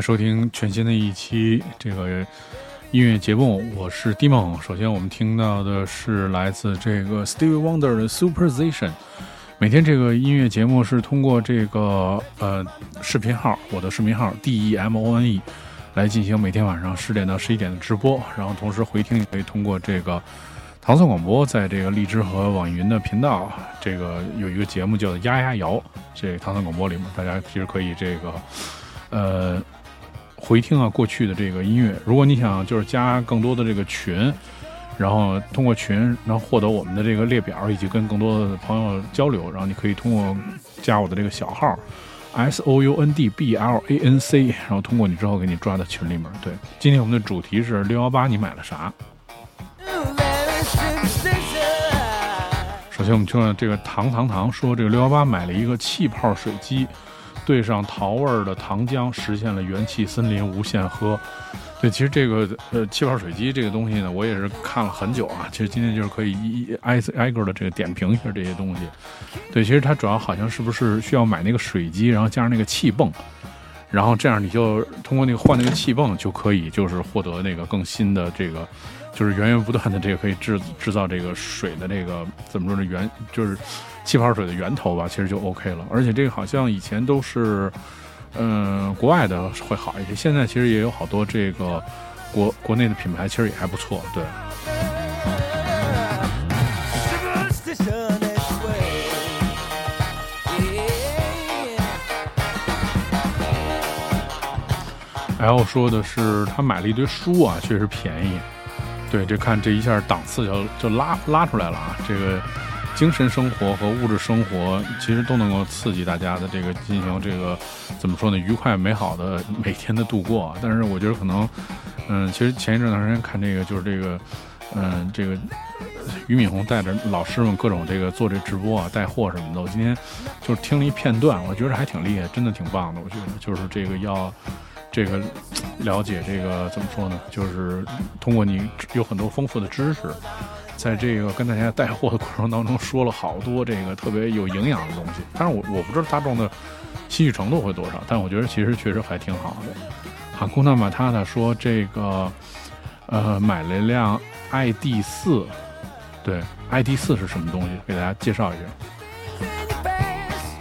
收听全新的一期这个音乐节目，我是 Demon。首先，我们听到的是来自这个 Stevie Wonder 的 Superstition。每天这个音乐节目是通过这个呃视频号，我的视频号 D E M O N E 来进行每天晚上十点到十一点的直播，然后同时回听也可以通过这个唐宋广播，在这个荔枝和网易云的频道，这个有一个节目叫做“丫丫摇”，这个唐宋广播里面大家其实可以这个。呃，回听啊，过去的这个音乐。如果你想就是加更多的这个群，然后通过群，然后获得我们的这个列表，以及跟更多的朋友交流，然后你可以通过加我的这个小号 S O U N D B L A N C，然后通过你之后给你抓到群里面。对，今天我们的主题是六幺八，你买了啥？首先我们听了这个糖糖糖说，这个六幺八买了一个气泡水机。兑上桃味儿的糖浆，实现了元气森林无限喝。对，其实这个呃气泡水机这个东西呢，我也是看了很久啊。其实今天就是可以一挨挨个的这个点评一下这些东西。对，其实它主要好像是不是需要买那个水机，然后加上那个气泵，然后这样你就通过那个换那个气泵就可以，就是获得那个更新的这个，就是源源不断的这个可以制制造这个水的这个怎么说呢？源就是。气泡水的源头吧，其实就 OK 了。而且这个好像以前都是，嗯，国外的会好一些。现在其实也有好多这个国国内的品牌，其实也还不错。对。L 说的是他买了一堆书啊，确实便宜。对，这看这一下档次就就拉拉出来了啊，这个。精神生活和物质生活其实都能够刺激大家的这个进行这个怎么说呢？愉快美好的每天的度过。但是我觉得可能，嗯，其实前一阵段时间看这个就是这个，嗯，这个俞敏洪带着老师们各种这个做这直播啊、带货什么的。我今天就是听了一片段，我觉得还挺厉害，真的挺棒的。我觉得就是这个要这个了解这个怎么说呢？就是通过你有很多丰富的知识。在这个跟大家带货的过程当中，说了好多这个特别有营养的东西。但是我我不知道大众的兴趣程度会多少，但我觉得其实确实还挺好的。哈库纳马塔塔说这个呃买了一辆 ID 四，对，ID 四是什么东西？给大家介绍一下。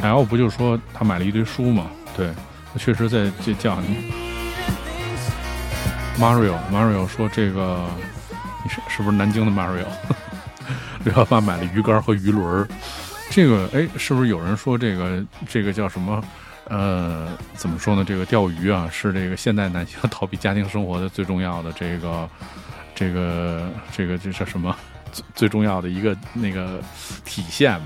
L 不就说他买了一堆书吗？对，他确实在这叫你。Mario Mario 说这个。是是不是南京的 Mario？六幺八买了鱼竿和鱼轮儿这个哎，是不是有人说这个这个叫什么？呃，怎么说呢？这个钓鱼啊，是这个现代男性逃避家庭生活的最重要的这个这个这个这叫什么？最最重要的一个那个体现，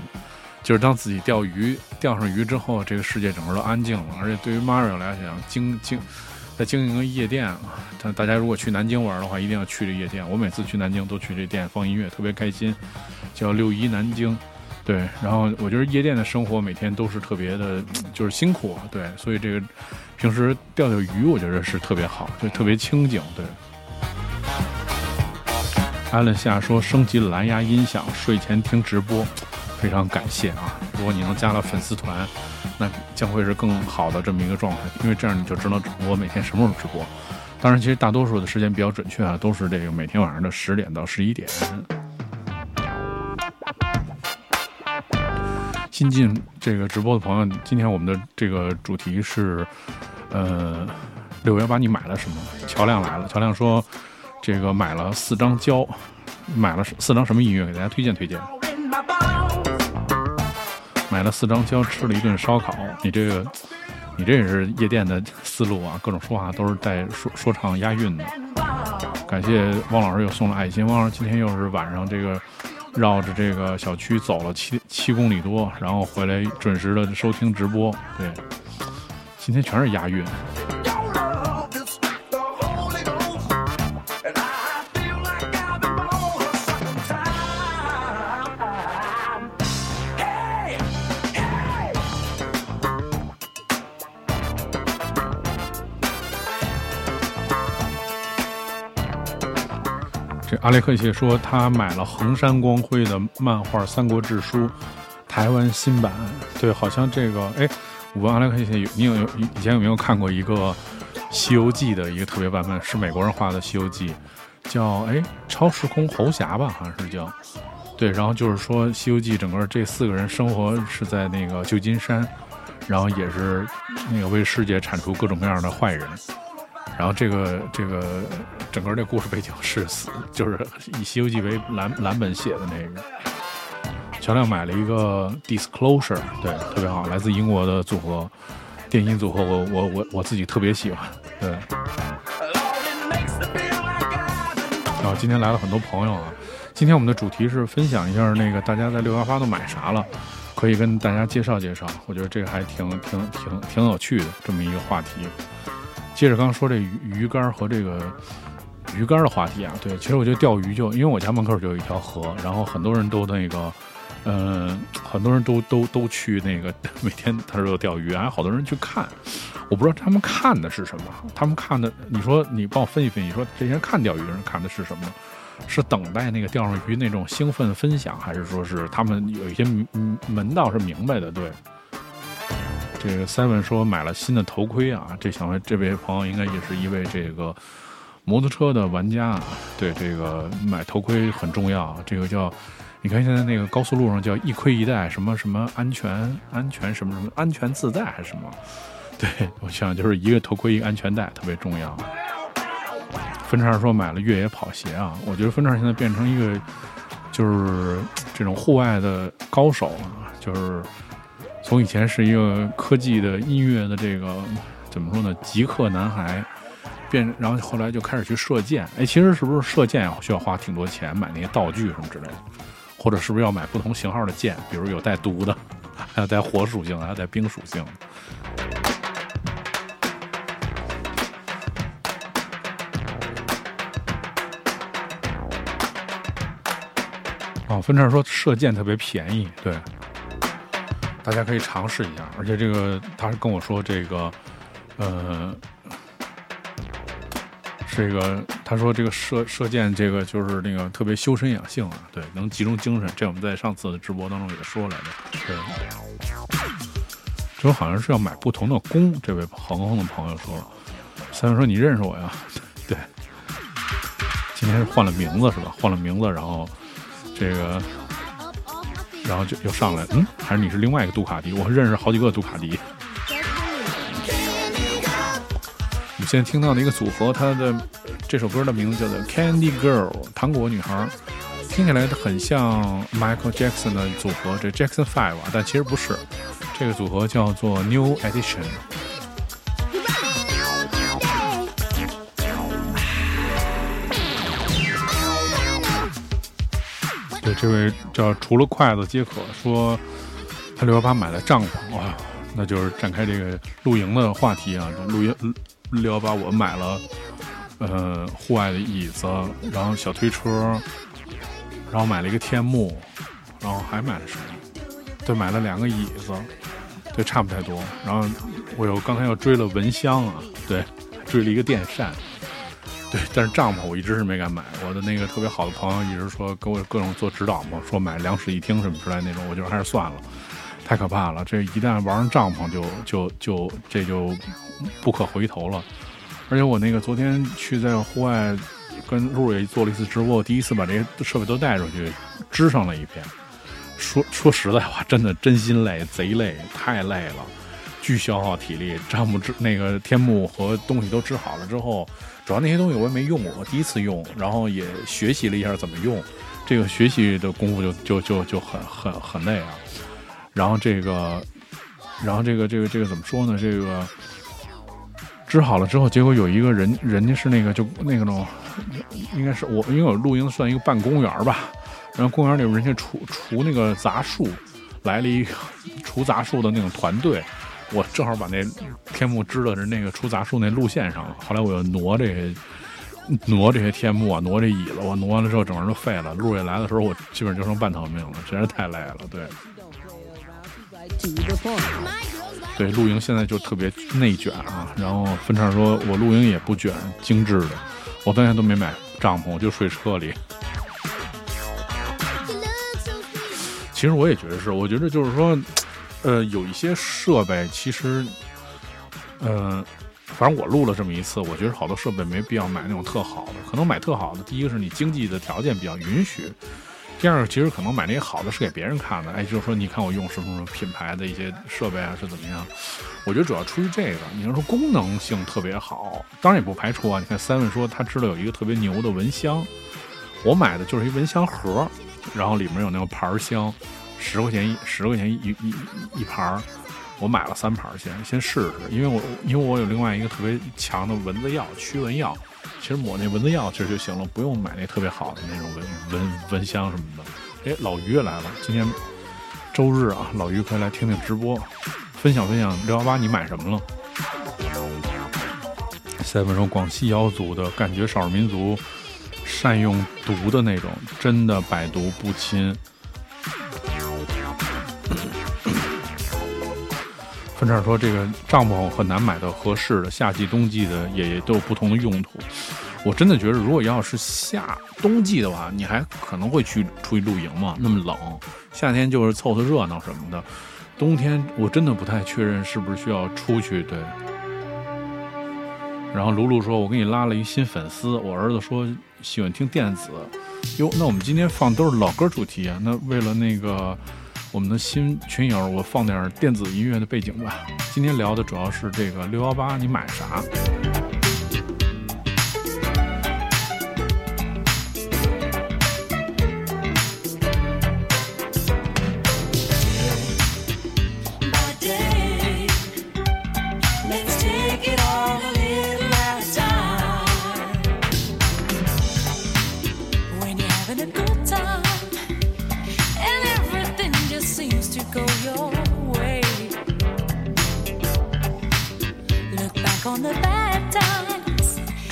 就是当自己钓鱼钓上鱼之后，这个世界整个都安静了。而且对于 Mario 来讲，经经。在经营个夜店啊，他大家如果去南京玩的话，一定要去这夜店。我每次去南京都去这店放音乐，特别开心，叫六一南京。对，然后我觉得夜店的生活每天都是特别的，就是辛苦。对，所以这个平时钓钓鱼，我觉得是特别好，就特别清静。对。安了下说升级蓝牙音响，睡前听直播，非常感谢啊！如果你能加了粉丝团。那将会是更好的这么一个状态，因为这样你就知道我每天什么时候直播。当然，其实大多数的时间比较准确啊，都是这个每天晚上的十点到十一点。新进这个直播的朋友，今天我们的这个主题是，呃，六幺八你买了什么？乔亮来了，乔亮说，这个买了四张胶，买了四张什么音乐？给大家推荐推荐。买了四张胶，吃了一顿烧烤。你这个，你这也是夜店的思路啊！各种说话都是带说说唱押韵的。感谢汪老师又送了爱心。汪老师今天又是晚上这个绕着这个小区走了七七公里多，然后回来准时的收听直播。对，今天全是押韵。阿雷克谢说他买了衡山光辉的漫画《三国志》书，台湾新版。对，好像这个哎，我问阿雷克谢，你有有以前有没有看过一个西游记》的一个特别版本，是美国人画的《西游记》，叫哎超时空猴侠吧，好像是叫。对，然后就是说《西游记》整个这四个人生活是在那个旧金山，然后也是那个为世界铲除各种各样的坏人。然后这个这个整个这故事背景是死，就是以《西游记》为蓝蓝本写的那个。乔亮买了一个 Disclosure，对，特别好，来自英国的组合，电音组合，我我我我自己特别喜欢，对。然后今天来了很多朋友啊，今天我们的主题是分享一下那个大家在六幺八都买啥了，可以跟大家介绍介绍，我觉得这个还挺挺挺挺有趣的这么一个话题。接着刚说这鱼鱼竿和这个鱼竿的话题啊，对，其实我觉得钓鱼就因为我家门口就有一条河，然后很多人都那个。嗯，很多人都都都去那个 每天他说钓鱼，还有好多人去看，我不知道他们看的是什么。他们看的，你说你帮我分析分析，说这些人看钓鱼的人看的是什么？是等待那个钓上鱼那种兴奋分享，还是说是他们有一些门道是明白的？对，这个 Seven 说买了新的头盔啊，这想问这位朋友应该也是一位这个摩托车的玩家啊，对这个买头盔很重要，这个叫。你看现在那个高速路上叫一盔一带，什么什么安全安全什么什么安全自在还是什么？对我想就是一个头盔一个安全带特别重要。分叉说买了越野跑鞋啊，我觉得分叉现在变成一个就是这种户外的高手啊，就是从以前是一个科技的音乐的这个怎么说呢极客男孩，变然后后来就开始去射箭。哎，其实是不是射箭需要花挺多钱买那些道具什么之类的？或者是不是要买不同型号的箭？比如有带毒的，还有带火属性的，还有带冰属性。哦，分叉说射箭特别便宜，对，大家可以尝试一下。而且这个他是跟我说这个，呃。这个他说这个射射箭这个就是那个特别修身养性啊，对，能集中精神。这我们在上次的直播当中也说来着，对。这好像是要买不同的弓。这位恒恒的朋友说了，三文说你认识我呀？对，今天是换了名字是吧？换了名字，然后这个，然后就又上来，嗯，还是你是另外一个杜卡迪？我认识好几个杜卡迪。现在听到的一个组合，它的这首歌的名字叫做《Candy Girl》糖果女孩，听起来很像 Michael Jackson 的组合，这 Jackson Five 啊，但其实不是，这个组合叫做 New Edition。这位叫除了筷子皆可说，他六幺八买了帐篷，哇，那就是展开这个露营的话题啊，露营。六幺八，我买了，呃，户外的椅子，然后小推车，然后买了一个天幕，然后还买了什么？对，买了两个椅子，对，差不太多。然后我又刚才又追了蚊香啊，对，追了一个电扇，对。但是帐篷我一直是没敢买。我的那个特别好的朋友一直说给我各种做指导嘛，说买两室一厅什么之类那种，我觉得还是算了，太可怕了。这一旦玩上帐篷，就就就这就。不可回头了，而且我那个昨天去在户外跟陆也做了一次直播，第一次把这些设备都带出去支上了一遍。说说实在话，真的真心累，贼累，太累了，巨消耗体力。帐篷支那个天幕和东西都支好了之后，主要那些东西我也没用过，我第一次用，然后也学习了一下怎么用。这个学习的功夫就就就就很很很累啊。然后这个，然后这个这个这个怎么说呢？这个。支好了之后，结果有一个人，人家是那个就那个种，应该是我，因为我露营算一个半公园吧，然后公园里边人家除除那个杂树，来了一个 除杂树的那种团队，我正好把那天幕支到是那个出杂树那路线上了。后来我又挪这些挪这些天幕啊，挪这椅子，我挪完了之后，整个人都废了。路也来的时候，我基本就剩半条命了，实在是太累了。对。对，露营现在就特别内卷啊。然后分叉说：“我露营也不卷，精致的。我到现在都没买帐篷，我就睡车里。”其实我也觉得是，我觉得就是说，呃，有一些设备其实，呃，反正我录了这么一次，我觉得好多设备没必要买那种特好的，可能买特好的，第一个是你经济的条件比较允许，第二个其实可能买那些好的是给别人看的，哎，就是说你看我用什么什么品牌的一些设备啊是怎么样？我觉得主要出于这个，你要说功能性特别好，当然也不排除啊。你看 Seven 说他知道有一个特别牛的蚊香，我买的就是一蚊香盒，然后里面有那个盘香，十块钱一十块钱一一一一盘。我买了三盘儿先，先试试，因为我因为我有另外一个特别强的蚊子药驱蚊药，其实抹那蚊子药其实就行了，不用买那特别好的那种蚊蚊蚊香什么的。哎，老于也来了，今天周日啊，老于可以来听听直播，分享分享六幺八你买什么了？seven 说广西瑶族的感觉，少数民族善用毒的那种，真的百毒不侵。分叉说：“这个帐篷很难买到合适的，夏季、冬季的也都有不同的用途。我真的觉得，如果要是夏冬季的话，你还可能会去出去露营嘛？那么冷，夏天就是凑凑热闹什么的。冬天我真的不太确认是不是需要出去。对。然后卢卢说：‘我给你拉了一新粉丝，我儿子说喜欢听电子。哟，那我们今天放都是老歌主题啊。那为了那个。”我们的新群友，我放点电子音乐的背景吧。今天聊的主要是这个六幺八，你买啥？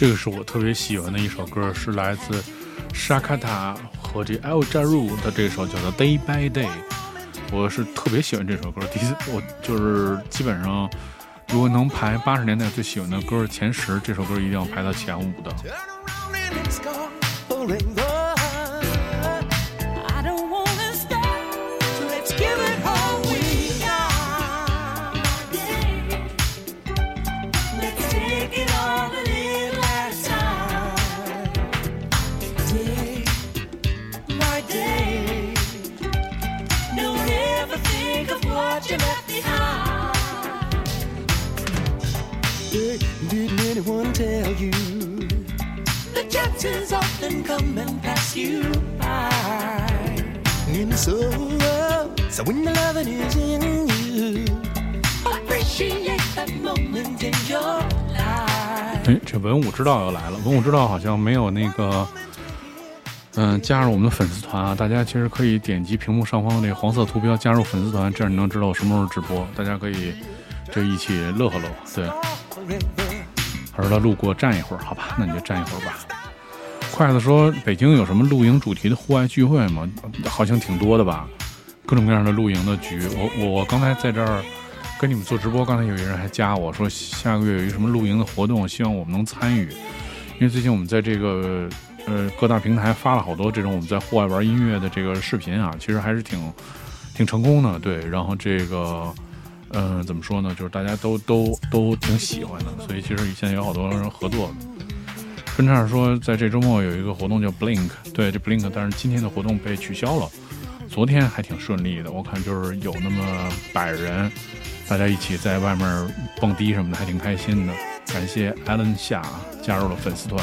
这个是我特别喜欢的一首歌，是来自沙卡塔和这 El Jaru 的这首叫做《Day by Day》。我是特别喜欢这首歌，第一次我就是基本上，如果能排八十年代最喜欢的歌前十，这首歌一定要排到前五的。Two thousand come and pass you by。哎，这文武之道又来了。文武之道好像没有那个，嗯，加入我们的粉丝团啊。大家其实可以点击屏幕上方的那个黄色图标加入粉丝团，这样你能知道我什么时候直播。大家可以就一起乐呵乐呵。对，儿子路过站一会儿，好吧，那你就站一会儿吧。筷子说：“北京有什么露营主题的户外聚会吗？好像挺多的吧，各种各样的露营的局。我我我刚才在这儿跟你们做直播，刚才有一个人还加我说下个月有一个什么露营的活动，希望我们能参与。因为最近我们在这个呃各大平台发了好多这种我们在户外玩音乐的这个视频啊，其实还是挺挺成功的。对，然后这个嗯怎么说呢，就是大家都都都挺喜欢的，所以其实现在有好多人合作。”春畅说，在这周末有一个活动叫 Blink，对，这 Blink，但是今天的活动被取消了。昨天还挺顺利的，我看就是有那么百人，大家一起在外面蹦迪什么的，还挺开心的。感谢 Allen 夏加入了粉丝团。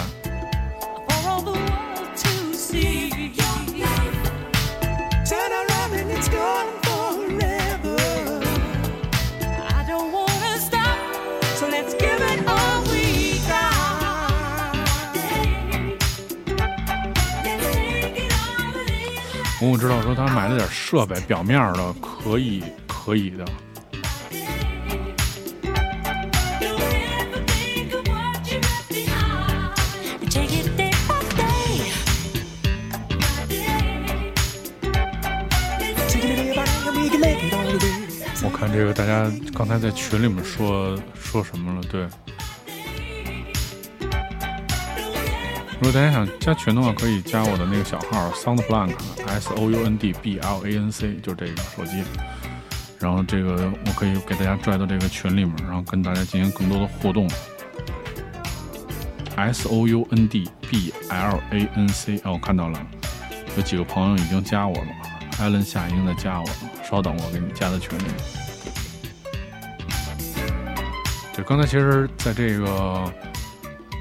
我知道，说他买了点设备，表面的可以，可以的。我看这个，大家刚才在群里面说说什么了？对。如果大家想加群的话，可以加我的那个小号 Soundblank，S O U N D B L A N C，就这个手机。然后这个我可以给大家拽到这个群里面，然后跟大家进行更多的互动。S O U N D B L A N C，哦，我看到了，有几个朋友已经加我了。艾伦夏已经在加我，稍等，我给你加到群里。对，刚才其实在这个，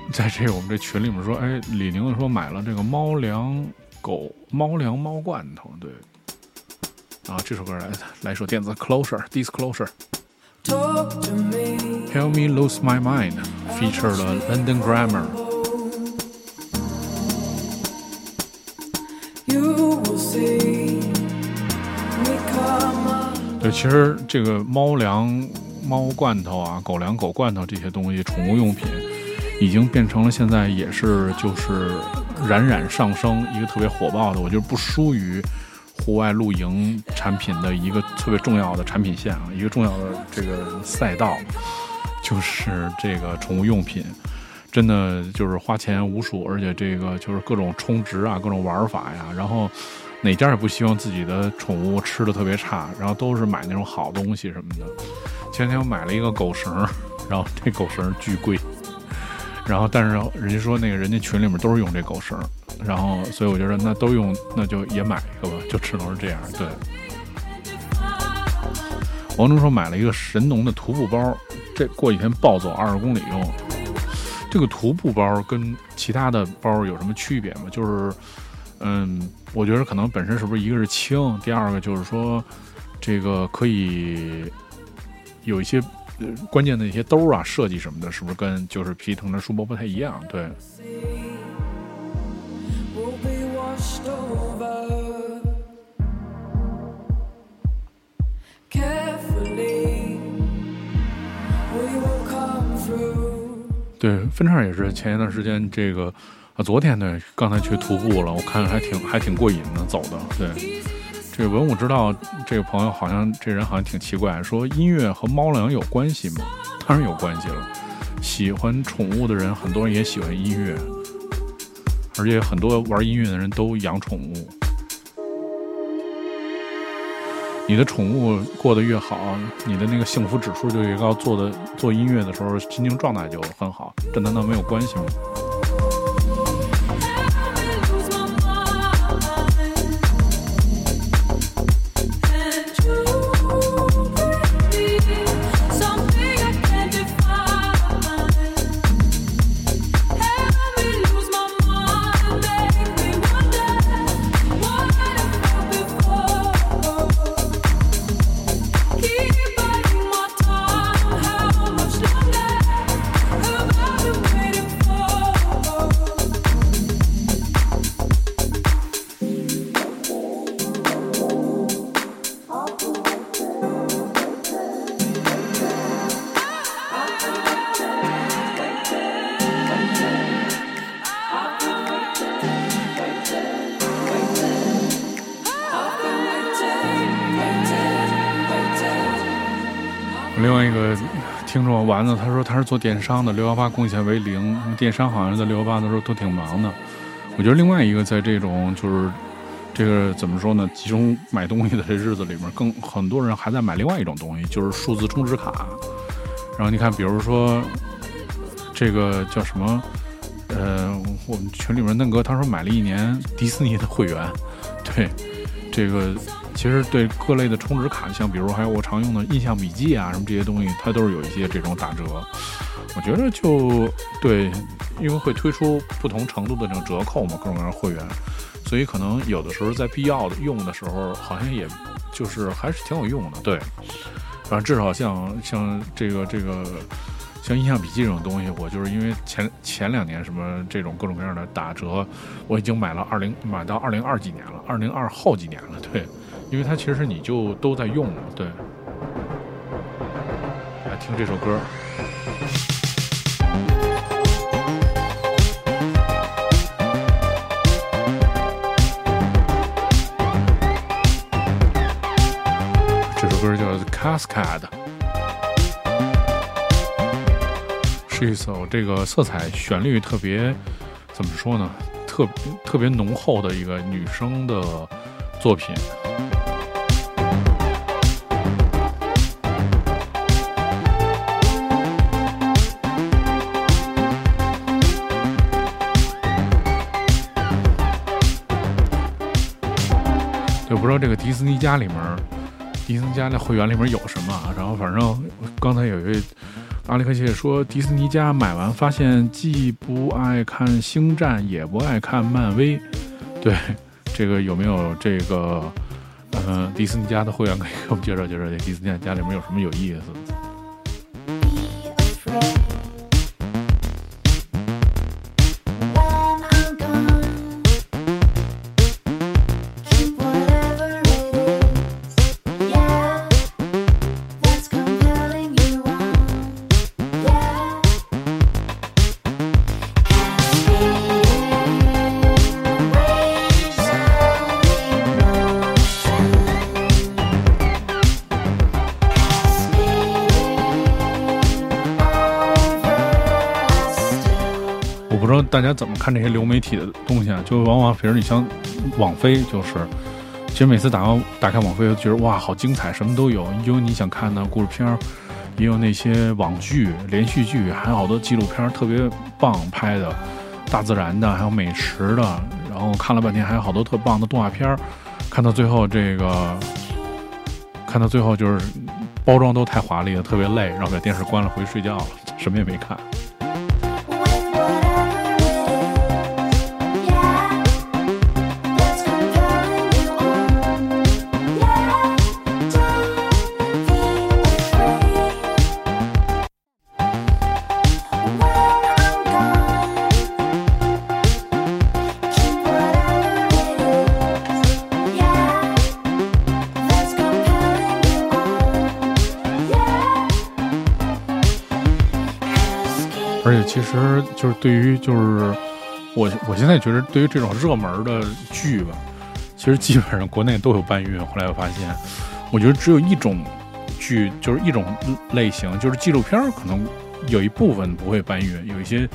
在这个我们这群里面说，哎，李宁说买了这个猫粮狗猫粮猫罐头，对。啊，这首歌来 来首电子 Closer Disclosure。Help me lose my mind feature 了 London Grammar。对，其实这个猫粮、猫罐头啊、狗粮、狗罐头这些东西，宠物用品，已经变成了现在也是就是冉冉上升一个特别火爆的，我觉得不输于。户外露营产品的一个特别重要的产品线啊，一个重要的这个赛道，就是这个宠物用品，真的就是花钱无数，而且这个就是各种充值啊，各种玩法呀，然后哪家也不希望自己的宠物吃的特别差，然后都是买那种好东西什么的。前天我买了一个狗绳，然后这狗绳巨贵，然后但是人家说那个人家群里面都是用这狗绳。然后，所以我觉得那都用，那就也买一个吧，就只能是这样。对，王中说买了一个神农的徒步包，这过几天暴走二十公里用。这个徒步包跟其他的包有什么区别吗？就是，嗯，我觉得可能本身是不是一个是轻，第二个就是说，这个可以有一些关键的一些兜啊设计什么的，是不是跟就是皮腾的书包不太一样？对。对，分叉也是前一段时间这个啊，昨天呢，刚才去徒步了，我看还挺还挺过瘾的，走的。对，这个文武之道这个朋友好像这人好像挺奇怪，说音乐和猫粮有关系吗？当然有关系了，喜欢宠物的人，很多人也喜欢音乐，而且很多玩音乐的人都养宠物。你的宠物过得越好，你的那个幸福指数就越高。做的做音乐的时候，心情状态就很好，这难道没有关系吗？做电商的，六幺八贡献为零。电商好像在六幺八的时候都挺忙的。我觉得另外一个在这种就是这个怎么说呢，集中买东西的这日子里面，更很多人还在买另外一种东西，就是数字充值卡。然后你看，比如说这个叫什么？呃，我们群里面嫩哥他说买了一年迪士尼的会员，对这个。其实对各类的充值卡，像比如还有我常用的印象笔记啊什么这些东西，它都是有一些这种打折。我觉得就对，因为会推出不同程度的这种折扣嘛，各种各样的会员，所以可能有的时候在必要的用的时候，好像也就是还是挺有用的。对，反正至少像像这个这个。像印象笔记这种东西，我就是因为前前两年什么这种各种各样的打折，我已经买了二零买到二零二几年了，二零二后几年了，对，因为它其实你就都在用了，对。来听这首歌，这首歌叫《Cascade》。是一首这个色彩旋律特别，怎么说呢？特特别浓厚的一个女生的作品。不知道这个迪斯尼家里面，迪斯尼家的会员里面有什么啊？然后反正刚才有一位阿里克谢说，迪斯尼家买完发现既不爱看星战，也不爱看漫威。对，这个有没有这个？嗯，迪斯尼家的会员可以给我们介绍介绍，这迪斯尼家里面有什么有意思的看这些流媒体的东西啊？就往往比如你像网飞，就是其实每次打完打开网飞，觉得哇，好精彩，什么都有，有你想看的故事片，也有那些网剧、连续剧，还有好多纪录片，特别棒拍的，大自然的，还有美食的。然后看了半天，还有好多特棒的动画片。看到最后，这个看到最后就是包装都太华丽了，特别累，然后把电视关了，回去睡觉了，什么也没看。其实就是对于就是我我现在觉得对于这种热门的剧吧，其实基本上国内都有搬运。后来我发现，我觉得只有一种剧就是一种类型，就是纪录片，可能有一部分不会搬运，有一些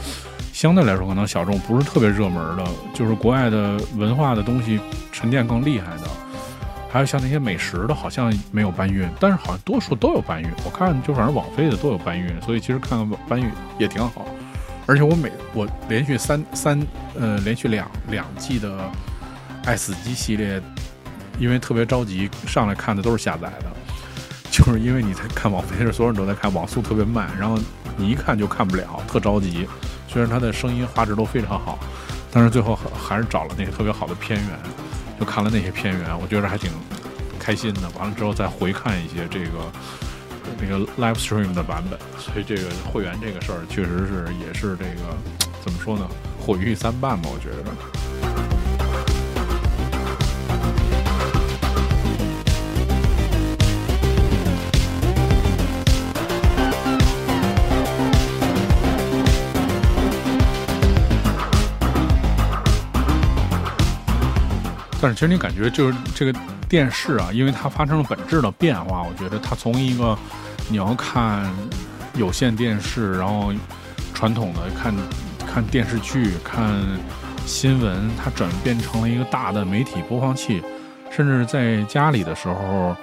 相对来说可能小众，不是特别热门的，就是国外的文化的东西沉淀更厉害的。还有像那些美食的，好像没有搬运，但是好像多数都有搬运。我看就反正网飞的都有搬运，所以其实看看搬运也挺好。而且我每我连续三三呃连续两两季的《爱死机》系列，因为特别着急上来看的都是下载的，就是因为你在看网飞时，所有人都在看，网速特别慢，然后你一看就看不了，特着急。虽然它的声音画质都非常好，但是最后还是找了那些特别好的片源。就看了那些片源，我觉得还挺开心的。完了之后再回看一些这个那个 live stream 的版本，所以这个会员这个事儿确实是也是这个怎么说呢？毁誉参半吧，我觉得。但是其实你感觉就是这个电视啊，因为它发生了本质的变化。我觉得它从一个你要看有线电视，然后传统的看看电视剧、看新闻，它转变成了一个大的媒体播放器。甚至在家里的时候，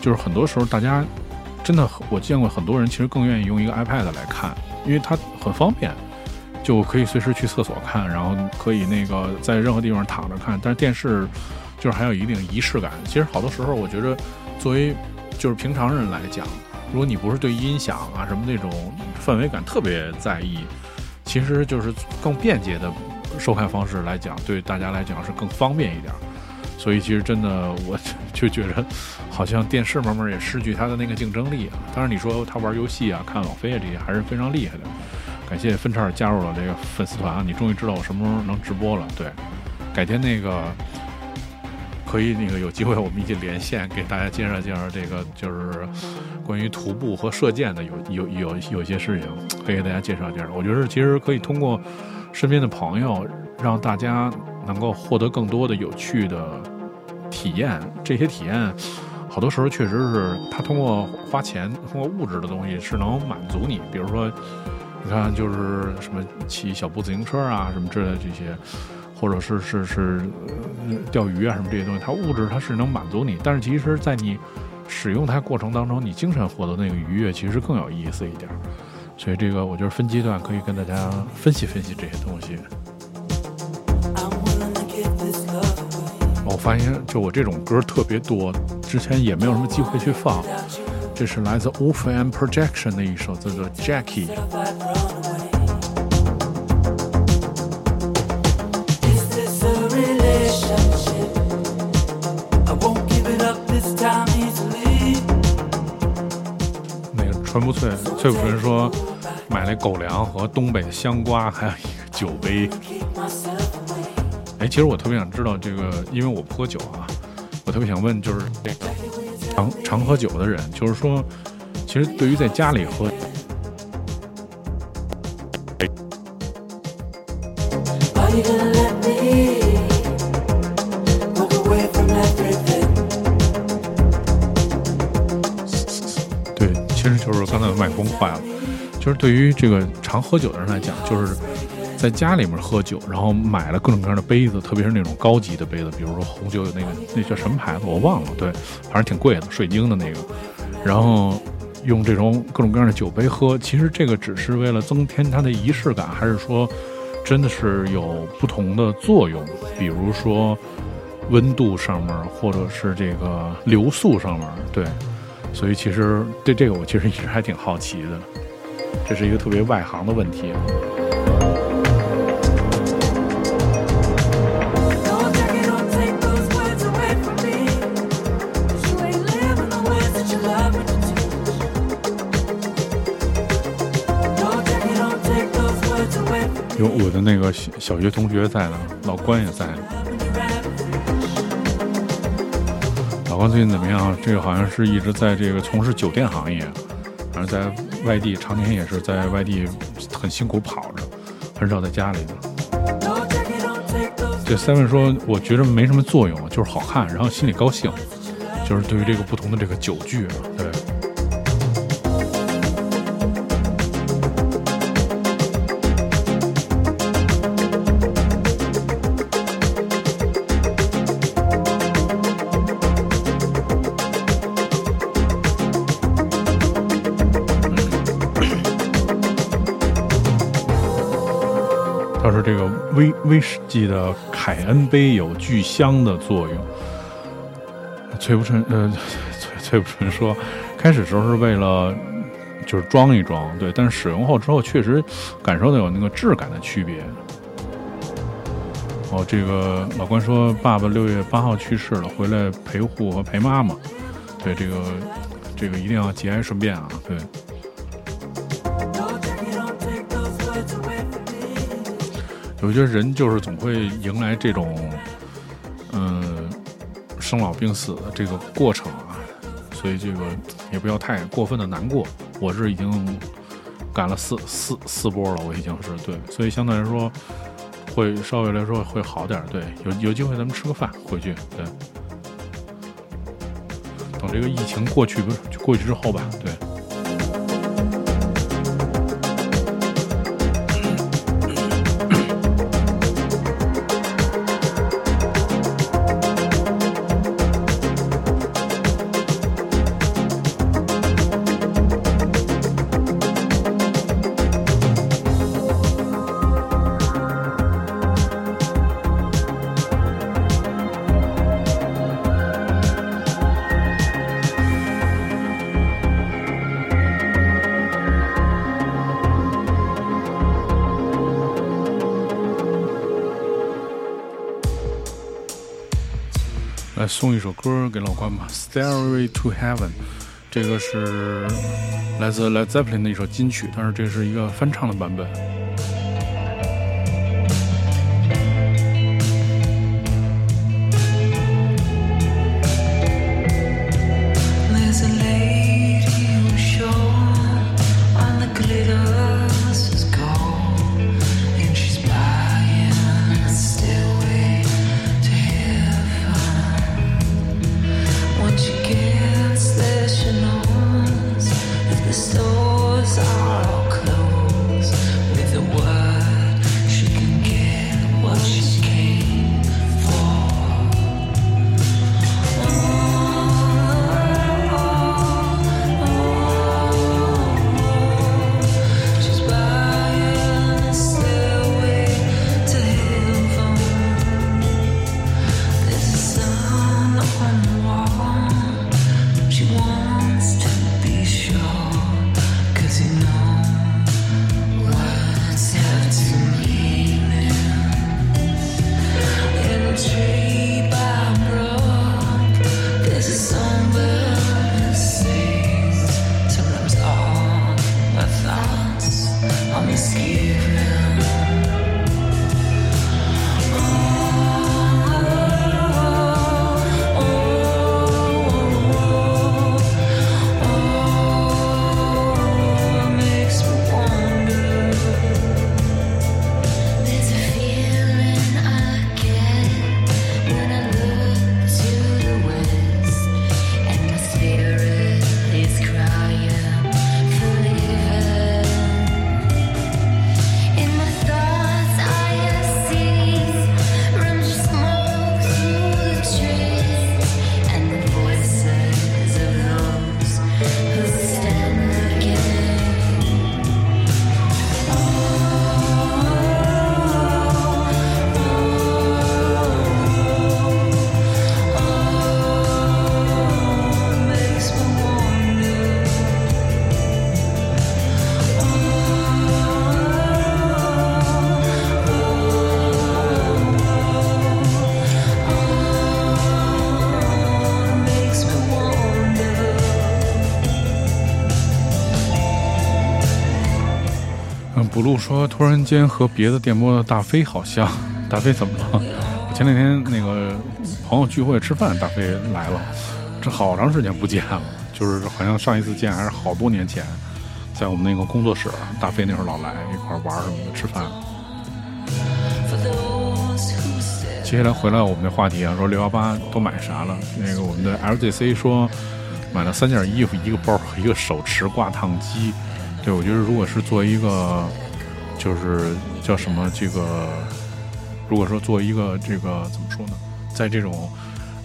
就是很多时候大家真的，我见过很多人其实更愿意用一个 iPad 来看，因为它很方便。就可以随时去厕所看，然后可以那个在任何地方躺着看。但是电视就是还有一定仪式感。其实好多时候，我觉得作为就是平常人来讲，如果你不是对音响啊什么那种氛围感特别在意，其实就是更便捷的收看方式来讲，对大家来讲是更方便一点。所以其实真的，我就觉得好像电视慢慢也失去它的那个竞争力啊。当然你说他玩游戏啊、看网飞啊这些还是非常厉害的。感谢分叉加入了这个粉丝团啊！你终于知道我什么时候能直播了。对，改天那个可以那个有机会我们一起连线，给大家介绍介绍这个就是关于徒步和射箭的有有有有一些事情，可以给大家介绍介绍。我觉得其实可以通过身边的朋友，让大家能够获得更多的有趣的体验。这些体验好多时候确实是他通过花钱，通过物质的东西是能满足你，比如说。你看，就是什么骑小步自行车啊，什么之类这些，或者是是是钓鱼啊，什么这些东西，它物质它是能满足你，但是其实，在你使用它过程当中，你精神获得那个愉悦，其实更有意思一点。所以这个，我觉得分阶段可以跟大家分析分析这些东西。我发现就我这种歌特别多，之前也没有什么机会去放。这是来自 Wolf and Projection 的一首叫做 Jackie。纯不脆脆不纯说买了狗粮和东北的香瓜，还有一个酒杯。哎，其实我特别想知道这个，因为我不喝酒啊，我特别想问，就是那个。常常喝酒的人，就是说，其实对于在家里喝，对于这个常喝酒的人来讲，就是在家里面喝酒，然后买了各种各样的杯子，特别是那种高级的杯子，比如说红酒有那个那叫什么牌子我忘了，对，反正挺贵的，水晶的那个，然后用这种各种各样的酒杯喝，其实这个只是为了增添它的仪式感，还是说真的是有不同的作用？比如说温度上面，或者是这个流速上面，对，所以其实对这个我其实一直还挺好奇的。这是一个特别外行的问题。有我的那个小学同学在呢，老关也在。老关最近怎么样？这个好像是一直在这个从事酒店行业。反正在外地，常年也是在外地很辛苦跑着，很少在家里。这 seven 说，我觉得没什么作用，就是好看，然后心里高兴，就是对于这个不同的这个酒具，对。这威士忌的凯恩杯有聚香的作用。崔不纯呃，崔崔不纯说，开始时候是为了就是装一装，对，但是使用后之后确实感受到有那个质感的区别。哦，这个老关说，爸爸六月八号去世了，回来陪护和陪妈妈。对，这个这个一定要节哀顺变啊，对。我觉得人就是总会迎来这种，嗯，生老病死的这个过程啊，所以这个也不要太过分的难过。我是已经赶了四四四波了，我已经是对，所以相对来说会稍微来说会好点。对，有有机会咱们吃个饭回去，对，等这个疫情过去不是过去之后吧，对。送一首歌给老关吧，《Stairway to Heaven》，这个是来自 Led Zeppelin 的一首金曲，但是这是一个翻唱的版本。突然间和别的电波的大飞好像，大飞怎么了？我前两天那个朋友聚会吃饭，大飞来了，这好长时间不见了，就是好像上一次见还是好多年前，在我们那个工作室，大飞那会儿老来一块玩什么的吃饭。接下来回来我们的话题啊，说六幺八都买啥了？那个我们的 LZC 说买了三件衣服、一个包和一个手持挂烫机。对我觉得如果是作为一个，就是叫什么这个，如果说作为一个这个怎么说呢，在这种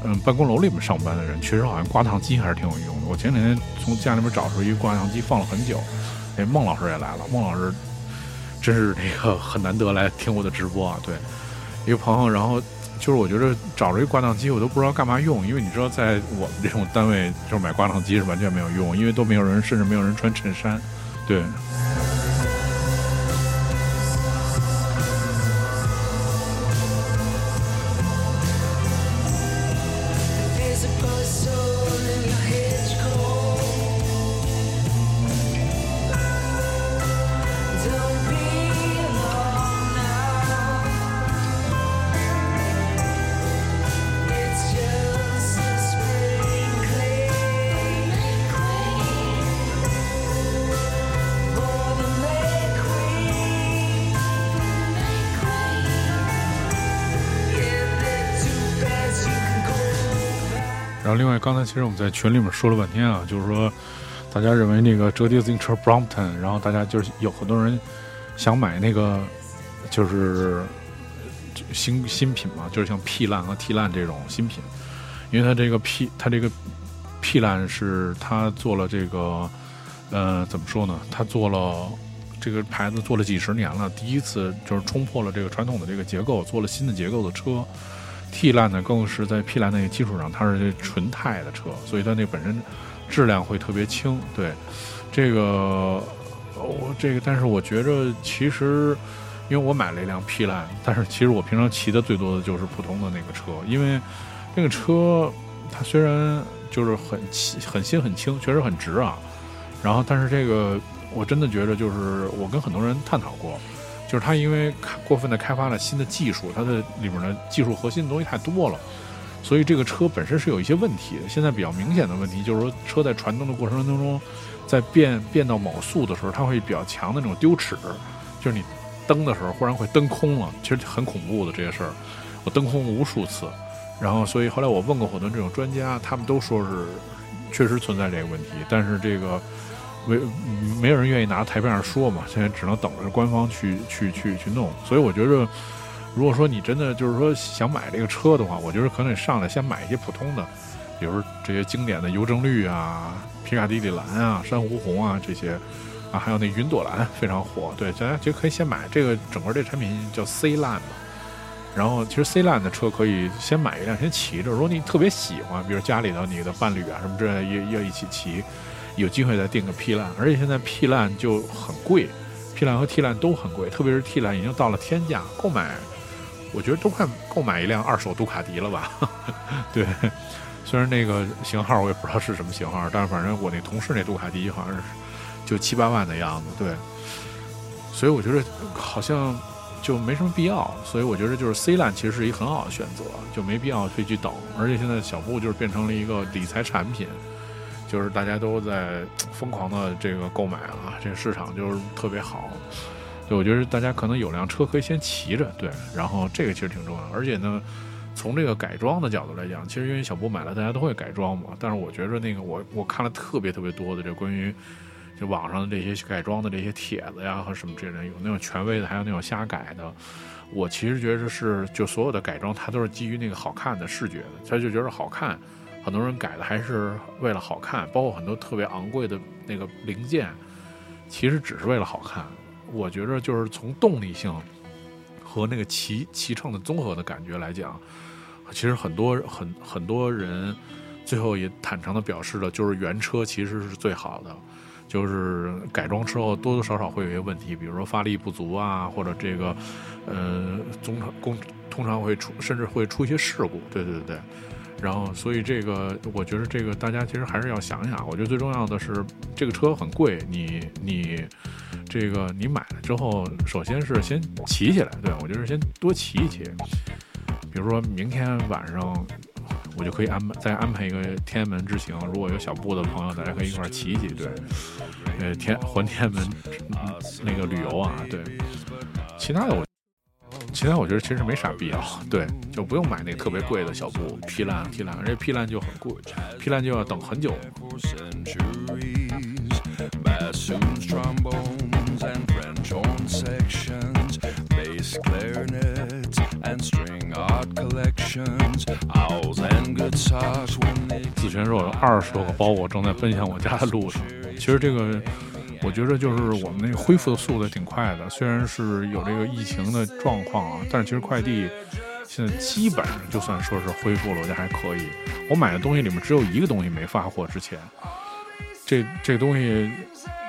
嗯办公楼里面上班的人，确实好像挂烫机还是挺有用的。我前两天从家里面找出一个挂烫机，放了很久。哎，孟老师也来了，孟老师真是那个很难得来听我的直播啊，对。一个朋友，然后就是我觉得找着一挂烫机，我都不知道干嘛用，因为你知道，在我们这种单位，就是买挂烫机是完全没有用，因为都没有人，甚至没有人穿衬衫，对。刚才其实我们在群里面说了半天啊，就是说，大家认为那个折叠自行车 Brompton，然后大家就是有很多人想买那个，就是新新品嘛，就是像 P 烂和 T 烂这种新品，因为它这个 P，它这个 P 烂是它做了这个，呃，怎么说呢？它做了这个牌子做了几十年了，第一次就是冲破了这个传统的这个结构，做了新的结构的车。T 烂呢，更是在 P 烂那个基础上，它是纯钛的车，所以它那本身质量会特别轻。对，这个我这个，但是我觉着其实，因为我买了一辆 P 烂，但是其实我平常骑的最多的就是普通的那个车，因为那个车它虽然就是很很新很轻，确实很值啊。然后，但是这个我真的觉着，就是我跟很多人探讨过。就是它因为过分的开发了新的技术，它的里面的技术核心的东西太多了，所以这个车本身是有一些问题的。现在比较明显的问题就是说，车在传动的过程当中，在变变到某速的时候，它会比较强的那种丢齿，就是你蹬的时候忽然会蹬空了，其实很恐怖的这些事儿。我蹬空无数次，然后所以后来我问过很多这种专家，他们都说是确实存在这个问题，但是这个。没没有人愿意拿台面上说嘛，现在只能等着官方去去去去弄。所以我觉着，如果说你真的就是说想买这个车的话，我觉得可能上来先买一些普通的，比如这些经典的邮政绿啊、皮卡迪里蓝啊、珊瑚红啊这些啊，还有那云朵蓝非常火。对，大家就可以先买这个整个这产品叫 C line 嘛。然后其实 C line 的车可以先买一辆先骑着，如果你特别喜欢，比如家里头你的伴侣啊什么之类要要一起骑。有机会再订个 P 烂，而且现在 P 烂就很贵，P 烂和 T 烂都很贵，特别是 T 烂已经到了天价，购买我觉得都快购买一辆二手杜卡迪了吧？对，虽然那个型号我也不知道是什么型号，但是反正我那同事那杜卡迪好像是就七八万的样子，对，所以我觉得好像就没什么必要，所以我觉得就是 C 烂其实是一个很好的选择，就没必要非去等，而且现在小布就是变成了一个理财产品。就是大家都在疯狂的这个购买啊，这个市场就是特别好。对，我觉得大家可能有辆车可以先骑着，对，然后这个其实挺重要。而且呢，从这个改装的角度来讲，其实因为小波买了，大家都会改装嘛。但是我觉得那个我我看了特别特别多的这关于就网上的这些改装的这些帖子呀和什么之类的，有那种权威的，还有那种瞎改的。我其实觉得是就所有的改装，它都是基于那个好看的视觉的，他就觉得好看。很多人改的还是为了好看，包括很多特别昂贵的那个零件，其实只是为了好看。我觉着就是从动力性和那个骑骑乘的综合的感觉来讲，其实很多很很多人最后也坦诚的表示了，就是原车其实是最好的，就是改装之后多多少少会有一些问题，比如说发力不足啊，或者这个呃，通常工通常会出甚至会出一些事故。对对对。然后，所以这个，我觉得这个大家其实还是要想想。我觉得最重要的是，这个车很贵，你你这个你买了之后，首先是先骑起来，对我觉得先多骑一骑。比如说明天晚上，我就可以安排再安排一个天安门之行。如果有小布的朋友，大家可以一块骑一骑，对，呃，天环天安门那个旅游啊，对。其他的我，其他我觉得其实没啥必要，对，就不用买那特别贵的小布，批烂批烂，而且批烂就很贵，批烂就要等很久。子璇说：“有二十多个包裹正在奔向我家的路上。”其实这个，我觉得就是我们那个恢复的速度挺快的。虽然是有这个疫情的状况啊，但是其实快递现在基本上就算说是恢复了，我觉得还可以。我买的东西里面只有一个东西没发货，之前这这东西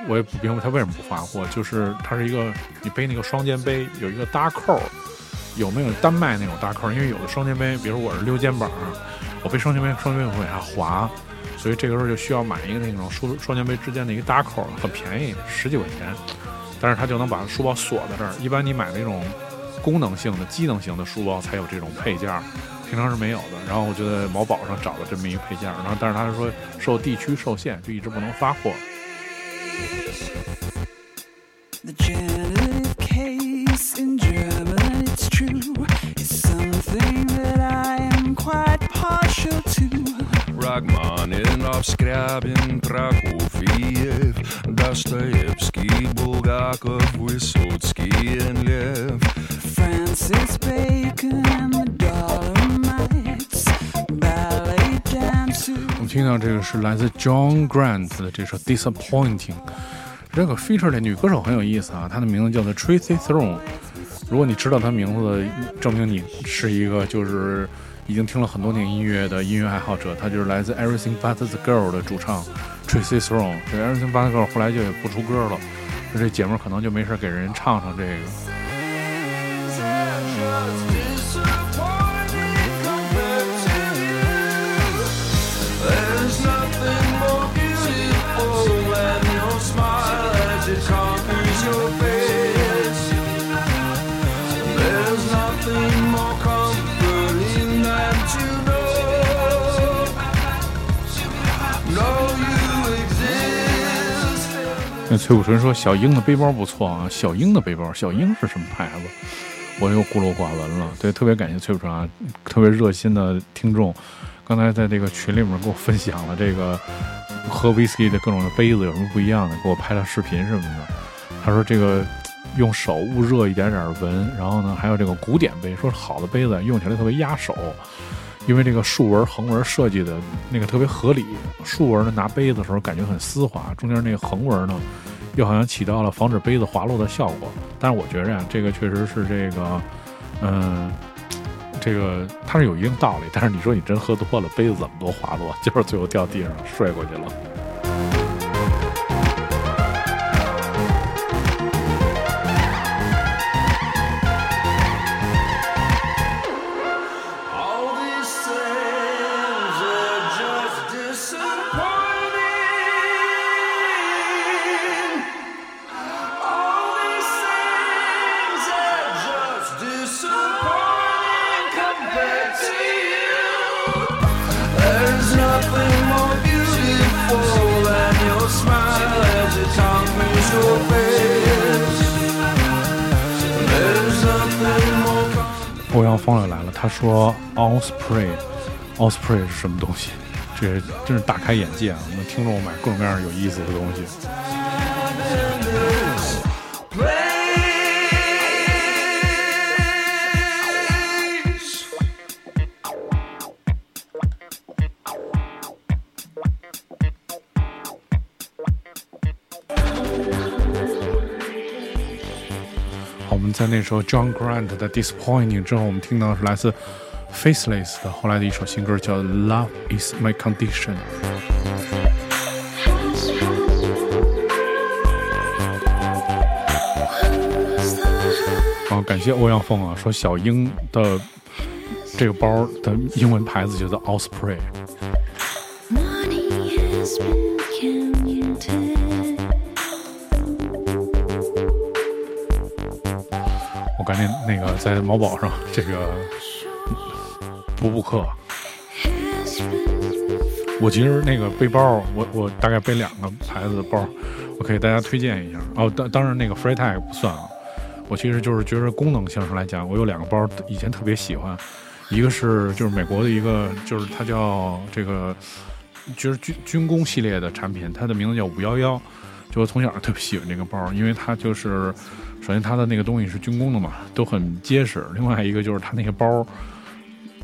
我也不明白它为什么不发货，就是它是一个你背那个双肩背，有一个搭扣。有没有单卖那种大扣？因为有的双肩背，比如我是溜肩膀，我背双肩背，双肩背会往下滑，所以这个时候就需要买一个那种双双肩背之间的一个搭扣，很便宜，十几块钱，但是它就能把书包锁在这儿。一般你买那种功能性的、机能型的书包才有这种配件，平常是没有的。然后我就在某宝上找了这么一个配件，然后但是他说受地区受限，就一直不能发货。to 我们听到这个是来自 John Grant 的这首 Disappointing，这个 feature 的女歌手很有意思啊，她的名字叫做 Tracy Throne。如果你知道她名字，证明你是一个就是。已经听了很多年音乐的音乐爱好者，他就是来自 Everything But the Girl 的主唱 Tracy Throne。这 Everything But the Girl 后来就也不出歌了，这姐妹可能就没事给人唱唱这个。那崔普纯说：“小鹰的背包不错啊，小鹰的背包，小鹰是什么牌子？我又孤陋寡闻了。对，特别感谢崔普纯啊，特别热心的听众，刚才在这个群里面给我分享了这个喝 whisky 的各种的杯子有什么不一样的，给我拍了视频什么的。他说这个用手捂热一点点闻，然后呢，还有这个古典杯，说好的杯子用起来特别压手，因为这个竖纹横纹设计的那个特别合理，竖纹呢拿杯子的时候感觉很丝滑，中间那个横纹呢。”又好像起到了防止杯子滑落的效果，但是我觉着呀，这个确实是这个，嗯，这个它是有一定道理。但是你说你真喝多了，杯子怎么都滑落，就是最后掉地上摔过去了。说 “Osprey”，“Osprey” 是什么东西？这真是大开眼界啊！我们听众买各种各样有意思的东西。在那首 John Grant 的 Disappointing 之后，我们听到是来自 Faceless 的后来的一首新歌，叫 Love Is My Condition。好，感谢欧阳锋啊，说小英的这个包的英文牌子叫做 Osprey。在某宝上这个补补课。我其实那个背包，我我大概背两个牌子的包，我可以大家推荐一下。哦，当当然那个 Freetag 不算啊。我其实就是觉得功能性上来讲，我有两个包以前特别喜欢，一个是就是美国的一个，就是它叫这个，就是军军工系列的产品，它的名字叫五幺幺。就我从小特别喜欢这个包，因为它就是首先它的那个东西是军工的嘛，都很结实。另外一个就是它那个包。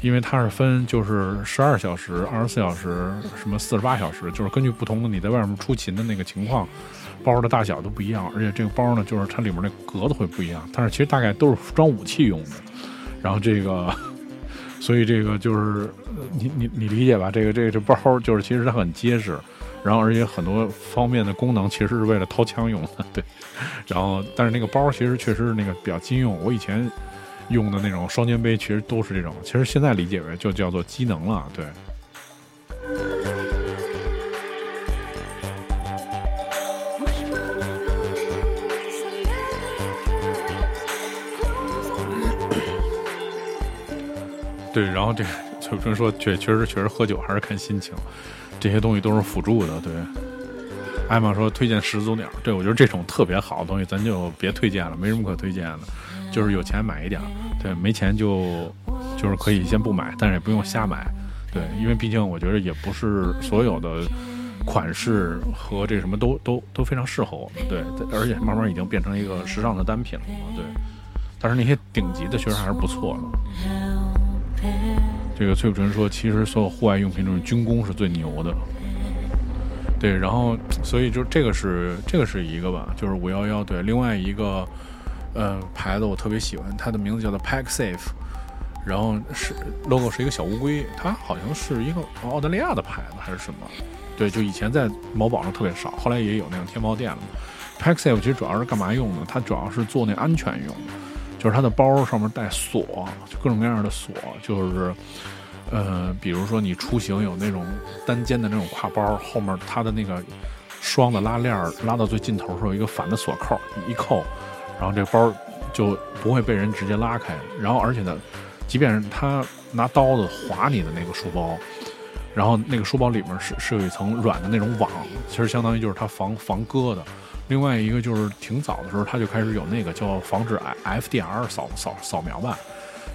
因为它是分，就是十二小时、二十四小时、什么四十八小时，就是根据不同的你在外面出勤的那个情况，包的大小都不一样。而且这个包呢，就是它里面那格子会不一样。但是其实大概都是装武器用的。然后这个，所以这个就是你你你理解吧？这个这个这包就是其实它很结实，然后而且很多方面的功能其实是为了掏枪用的。对，然后但是那个包其实确实是那个比较经用。我以前。用的那种双肩背其实都是这种，其实现在理解为就叫做机能了，对。对，然后这就不能说确确实确实喝酒还是看心情，这些东西都是辅助的，对。艾玛说推荐始祖鸟，对我觉得这种特别好的东西咱就别推荐了，没什么可推荐的。就是有钱买一点，对，没钱就就是可以先不买，但是也不用瞎买，对，因为毕竟我觉得也不是所有的款式和这什么都都都非常适合我们，对，而且慢慢已经变成一个时尚的单品了嘛，对。但是那些顶级的确实还是不错的。这个崔普纯说，其实所有户外用品中，军工是最牛的。对，然后所以就这个是这个是一个吧，就是五幺幺，对，另外一个。呃，牌子我特别喜欢，它的名字叫做 Pack Safe，然后是 logo 是一个小乌龟，它好像是一个澳大利亚的牌子还是什么？对，就以前在某宝上特别少，后来也有那种天猫店了。Pack Safe 其实主要是干嘛用的？它主要是做那安全用的，就是它的包上面带锁，就各种各样的锁，就是呃，比如说你出行有那种单肩的那种挎包，后面它的那个双的拉链拉到最尽头时候有一个反的锁扣，一扣。然后这包就不会被人直接拉开，然后而且呢，即便是他拿刀子划你的那个书包，然后那个书包里面是是有一层软的那种网，其实相当于就是它防防割的。另外一个就是挺早的时候，他就开始有那个叫防止 FDR 扫扫扫描吧，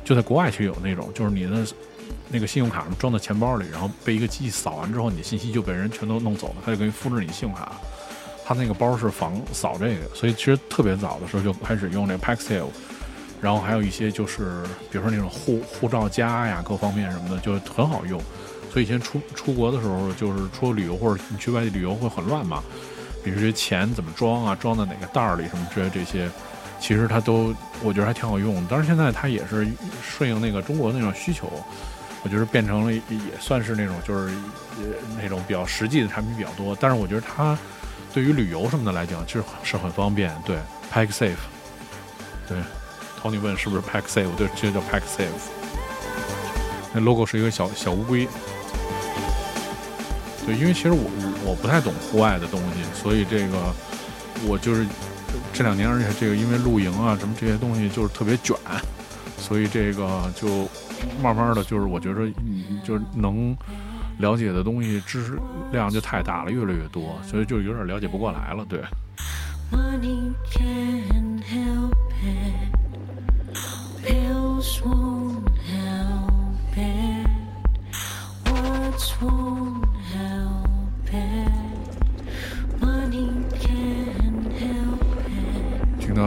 就在国外其实有那种，就是你的那个信用卡装在钱包里，然后被一个机器扫完之后，你的信息就被人全都弄走了，他就给你复制你信用卡。它那个包是防扫这个，所以其实特别早的时候就开始用那 Paxil，然后还有一些就是比如说那种护护照夹呀，各方面什么的就很好用。所以以前出出国的时候，就是出旅游或者你去外地旅游会很乱嘛，比如说钱怎么装啊，装在哪个袋儿里什么之类这些，其实它都我觉得还挺好用。但是现在它也是顺应那个中国那种需求，我觉得变成了也算是那种就是那种比较实际的产品比较多。但是我觉得它。对于旅游什么的来讲，其实是很方便。对，Pack Safe，对，Tony 问是不是 Pack Safe？对，直接叫 Pack Safe。那 logo 是一个小小乌龟。对，因为其实我我不太懂户外的东西，所以这个我就是这两年，而且这个因为露营啊什么这些东西就是特别卷，所以这个就慢慢的就是我觉得就是能。了解的东西知识量就太大了，越来越多，所以就有点了解不过来了。对。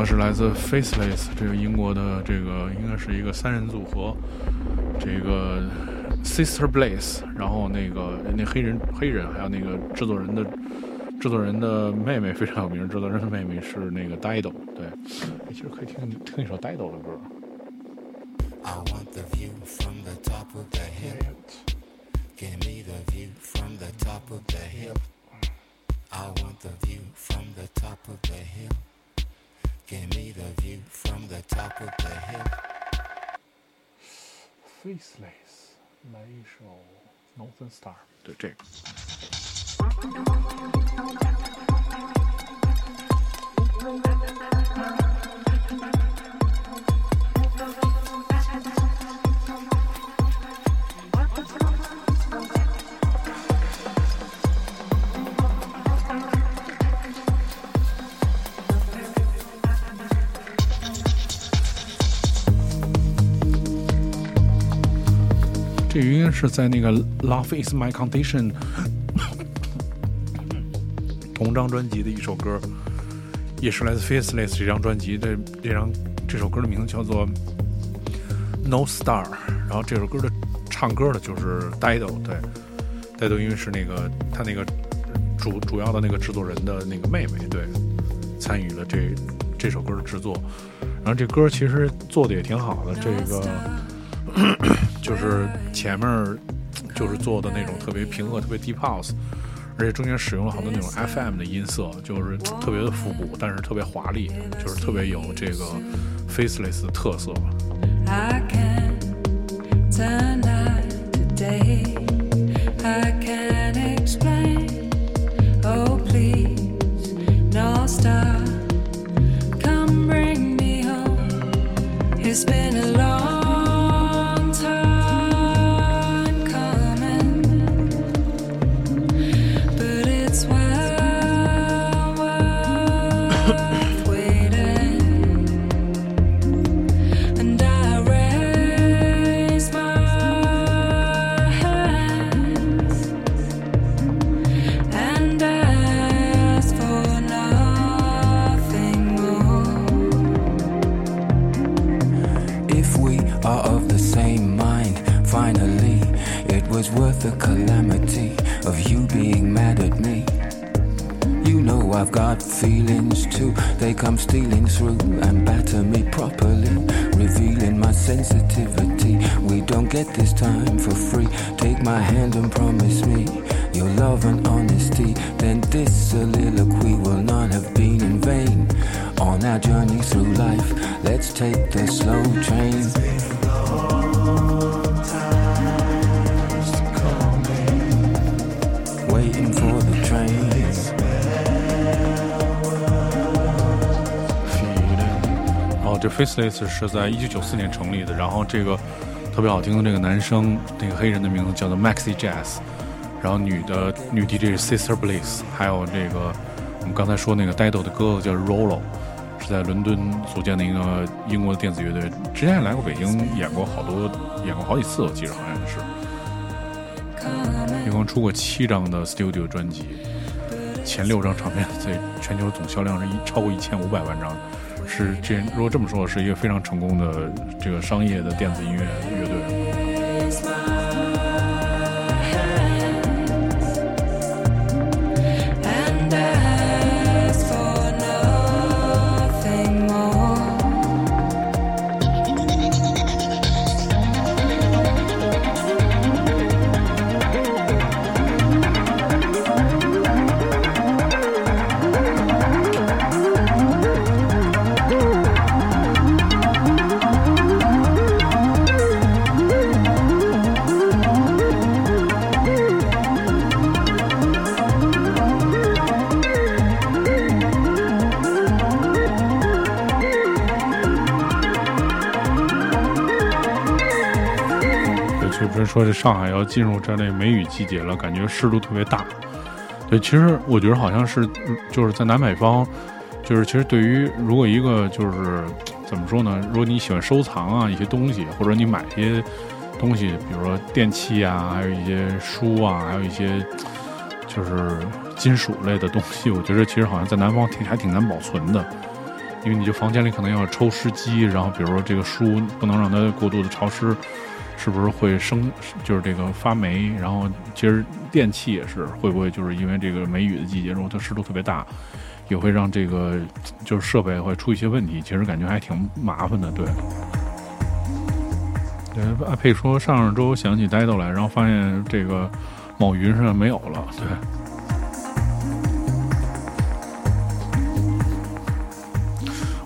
是来自 Faceless 这个英国的这个应该是一个三人组合，这个。Sister Blaze，然后那个那黑人黑人，还有那个制作人的制作人的妹妹非常有名，制作人的妹妹是那个 Dido，对，其实可以听听一首 Dido 的歌。Faceless。来一首《Northern Star》，对这个。 这应该是在那个《Love Is My Condition》同张专辑的一首歌，也是来自《Faceless》这张专辑的这张这首歌的名字叫做《No Star》，然后这首歌的唱歌的就是 Dido，对，Dido 因为是那个他那个主主要的那个制作人的那个妹妹，对，参与了这这首歌的制作，然后这歌其实做的也挺好的，这个。就是前面就是做的那种特别平和、特别低 pose，而且中间使用了好多那种 FM 的音色，就是特别的复古，但是特别华丽，就是特别有这个 faceless 的特色。Faceless 是在一九九四年成立的，然后这个特别好听的这个男生，那个黑人的名字叫做 Maxi Jazz，然后女的女 DJ 是 Sister Bliss，还有这个我们刚才说那个 Dido 的哥哥叫 Rollo，是在伦敦组建的一个英国的电子乐队，之前也来过北京演过好多，演过好几次，我记得好像是，一共出过七张的 Studio 专辑，前六张唱片在全球总销量是一超过一千五百万张。是这，如果这么说，是一个非常成功的这个商业的电子音乐上海要进入这类梅雨季节了，感觉湿度特别大。对，其实我觉得好像是就是在南北方，就是其实对于如果一个就是怎么说呢？如果你喜欢收藏啊一些东西，或者你买一些东西，比如说电器啊，还有一些书啊，还有一些就是金属类的东西，我觉得其实好像在南方挺还挺难保存的，因为你就房间里可能要抽湿机，然后比如说这个书不能让它过度的潮湿。是不是会生，就是这个发霉？然后其实电器也是，会不会就是因为这个梅雨的季节，如果它湿度特别大，也会让这个就是设备会出一些问题？其实感觉还挺麻烦的，对。对，阿佩说上周想起呆豆来，然后发现这个某云上没有了，对。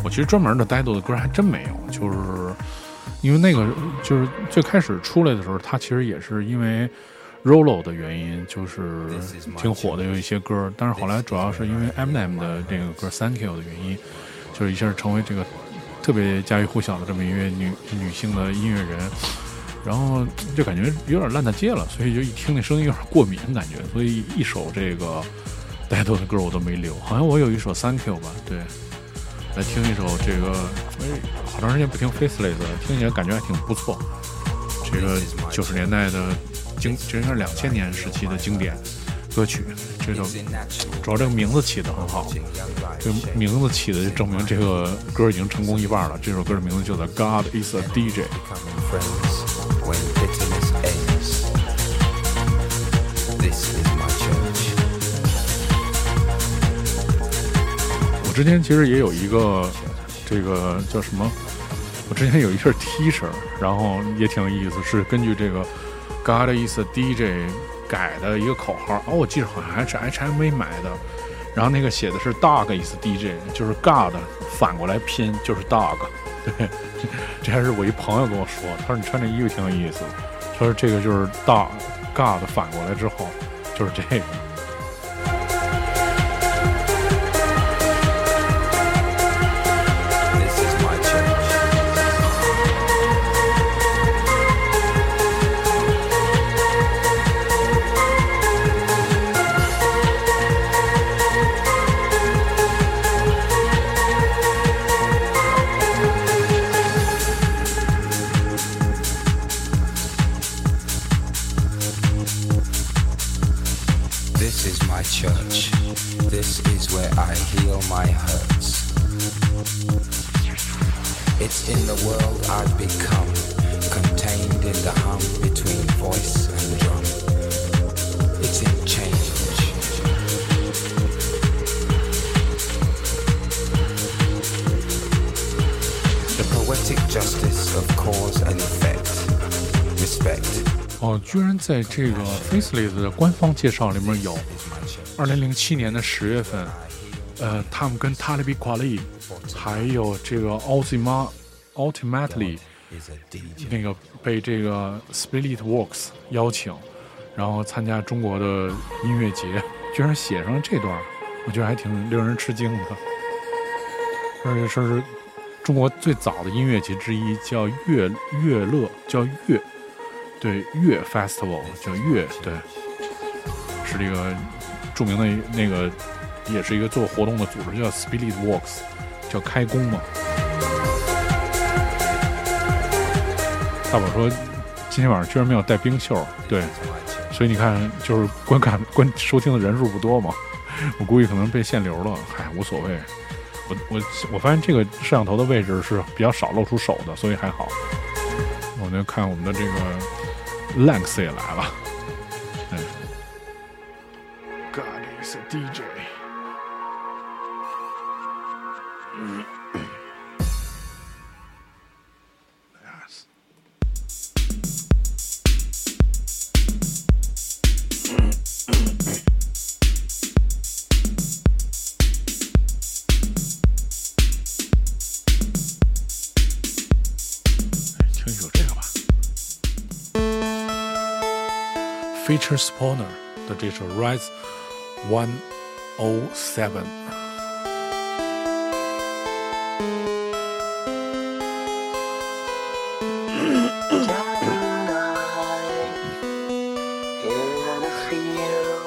我其实专门的呆豆的歌还真没有，就是。因为那个就是最开始出来的时候，他其实也是因为 Rollo 的原因，就是挺火的有一些歌。但是后来主要是因为 Eminem 的这个歌《Thank You》的原因，就是一下成为这个特别家喻户晓的这么一位女女性的音乐人。然后就感觉有点烂大街了，所以就一听那声音有点过敏感觉，所以一首这个带头的歌我都没留。好像我有一首《Thank You》吧，对。来听一首这个，哎，好长时间不听 Faceless，听起来感觉还挺不错。这个九十年代的经，这应该是两千年时期的经典歌曲。这首主要这个名字起的很好，这名字起的就证明这个歌已经成功一半了。这首歌的名字叫做《God Is a DJ》。我之前其实也有一个，这个叫什么？我之前有一身 T 恤，然后也挺有意思，是根据这个 God is DJ 改的一个口号。哦，我记得好像还是 HMV 买的，然后那个写的是 Dog is DJ，就是 God 反过来拼就是 Dog。对，这还是我一朋友跟我说，他说你穿这衣服挺有意思，他说这个就是 Dog God 反过来之后就是这个。在这个 Faceless 的官方介绍里面有，二零零七年的十月份，呃，他们跟 Talibi Kweli，还有这个 Ultima Ultimately，那个被这个 Spirit Works 邀请，然后参加中国的音乐节，居然写上了这段，我觉得还挺令人吃惊的，而且说是。中国最早的音乐节之一叫乐乐乐，叫乐，对乐 Festival 叫乐，对，是这个著名的那个，也是一个做活动的组织，叫 Spirit Works，叫开工嘛。大宝说今天晚上居然没有带冰袖，对，所以你看就是观看 观收听的人数不多嘛，我估计可能被限流了，嗨，无所谓。我我我发现这个摄像头的位置是比较少露出手的，所以还好。我们看我们的这个 Lex 也来了，嗯，God is a DJ。Feature Spawner 的这首 Rise One O Seven。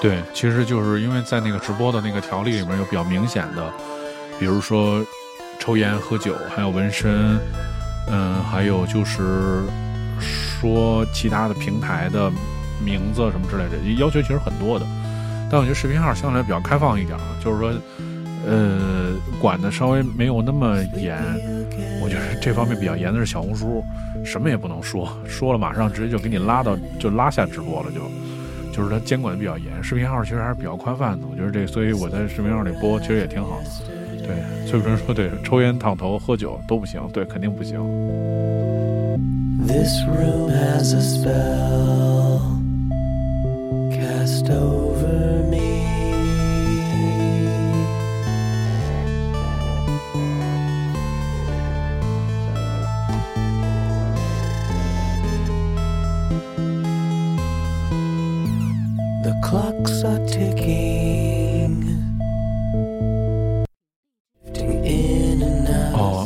对，其实就是因为在那个直播的那个条例里面有比较明显的，比如说抽烟、喝酒，还有纹身，嗯，还有就是说其他的平台的。名字什么之类的，要求其实很多的，但我觉得视频号相对来比较开放一点啊，就是说，呃，管的稍微没有那么严。我觉得这方面比较严的是小红书，什么也不能说，说了马上直接就给你拉到，就拉下直播了，就，就是它监管的比较严。视频号其实还是比较宽泛的，我觉得这，所以我在视频号里播其实也挺好的。对，所以有人说，对，抽烟、烫头、喝酒都不行，对，肯定不行。This room has a spell. 都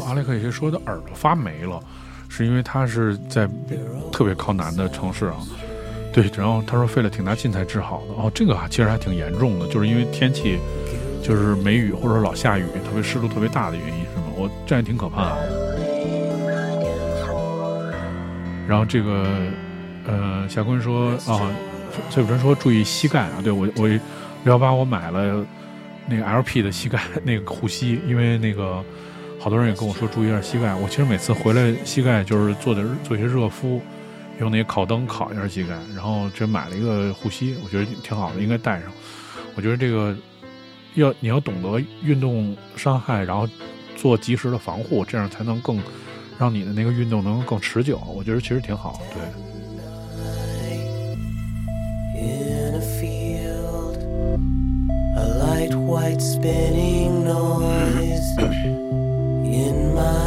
阿莱克有些说的耳朵发霉了，是因为他是在特别靠南的城市啊。对，然后他说费了挺大劲才治好的哦，这个啊其实还挺严重的，就是因为天气就是梅雨或者说老下雨，特别湿度特别大的原因，是吗？我这还挺可怕的。然后这个呃，夏坤说啊，崔主任说注意膝盖啊，对我我六幺八我买了那个 LP 的膝盖 那个护膝，因为那个好多人也跟我说注意一下膝盖。我其实每次回来膝盖就是做点做一些热敷，用那个烤灯烤一下膝盖，然后这买了一个护膝，我觉得挺好的，应该带上。我觉得这个要你要懂得运动伤害，然后做及时的防护，这样才能更让你的那个运动能更持久。我觉得其实挺好，对。in a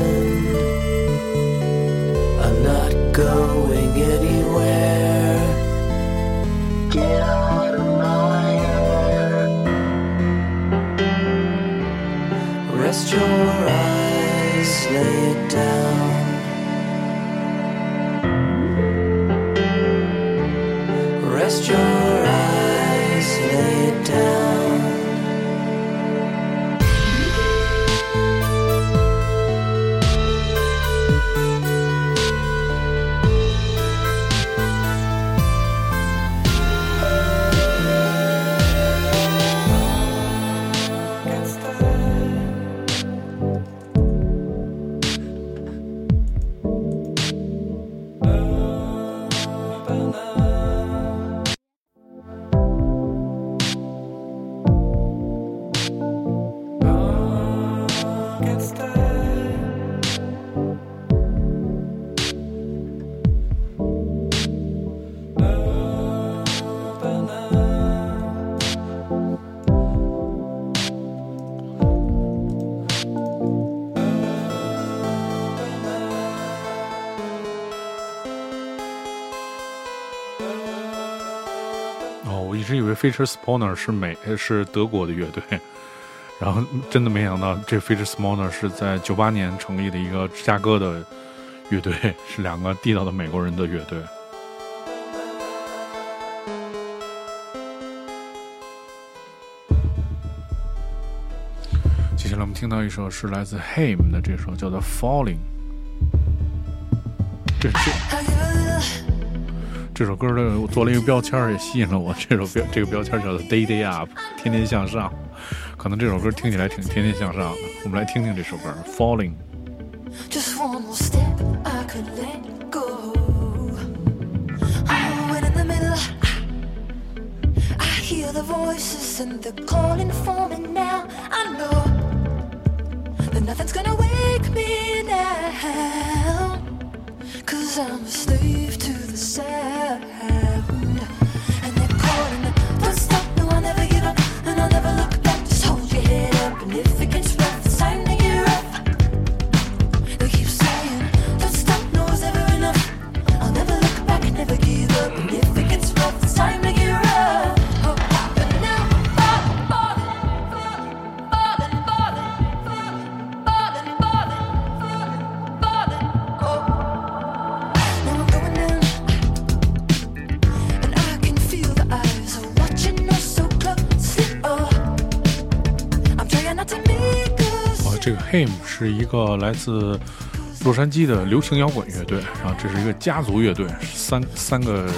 Feature Spawner 是美是德国的乐队，然后真的没想到这 Feature Spawner 是在九八年成立的一个芝加哥的乐队，是两个地道的美国人的乐队。接下来我们听到一首是来自 Haim 的这首叫做《Falling》，这这。这首歌的我做了一个标签，也吸引了我。这首标这个标签叫做 “Day Day Up”，天天向上。可能这首歌听起来挺天天向上的。我们来听听这首歌《Falling》。Falling 是一个来自洛杉矶的流行摇滚乐队，然后这是一个家族乐队，三三个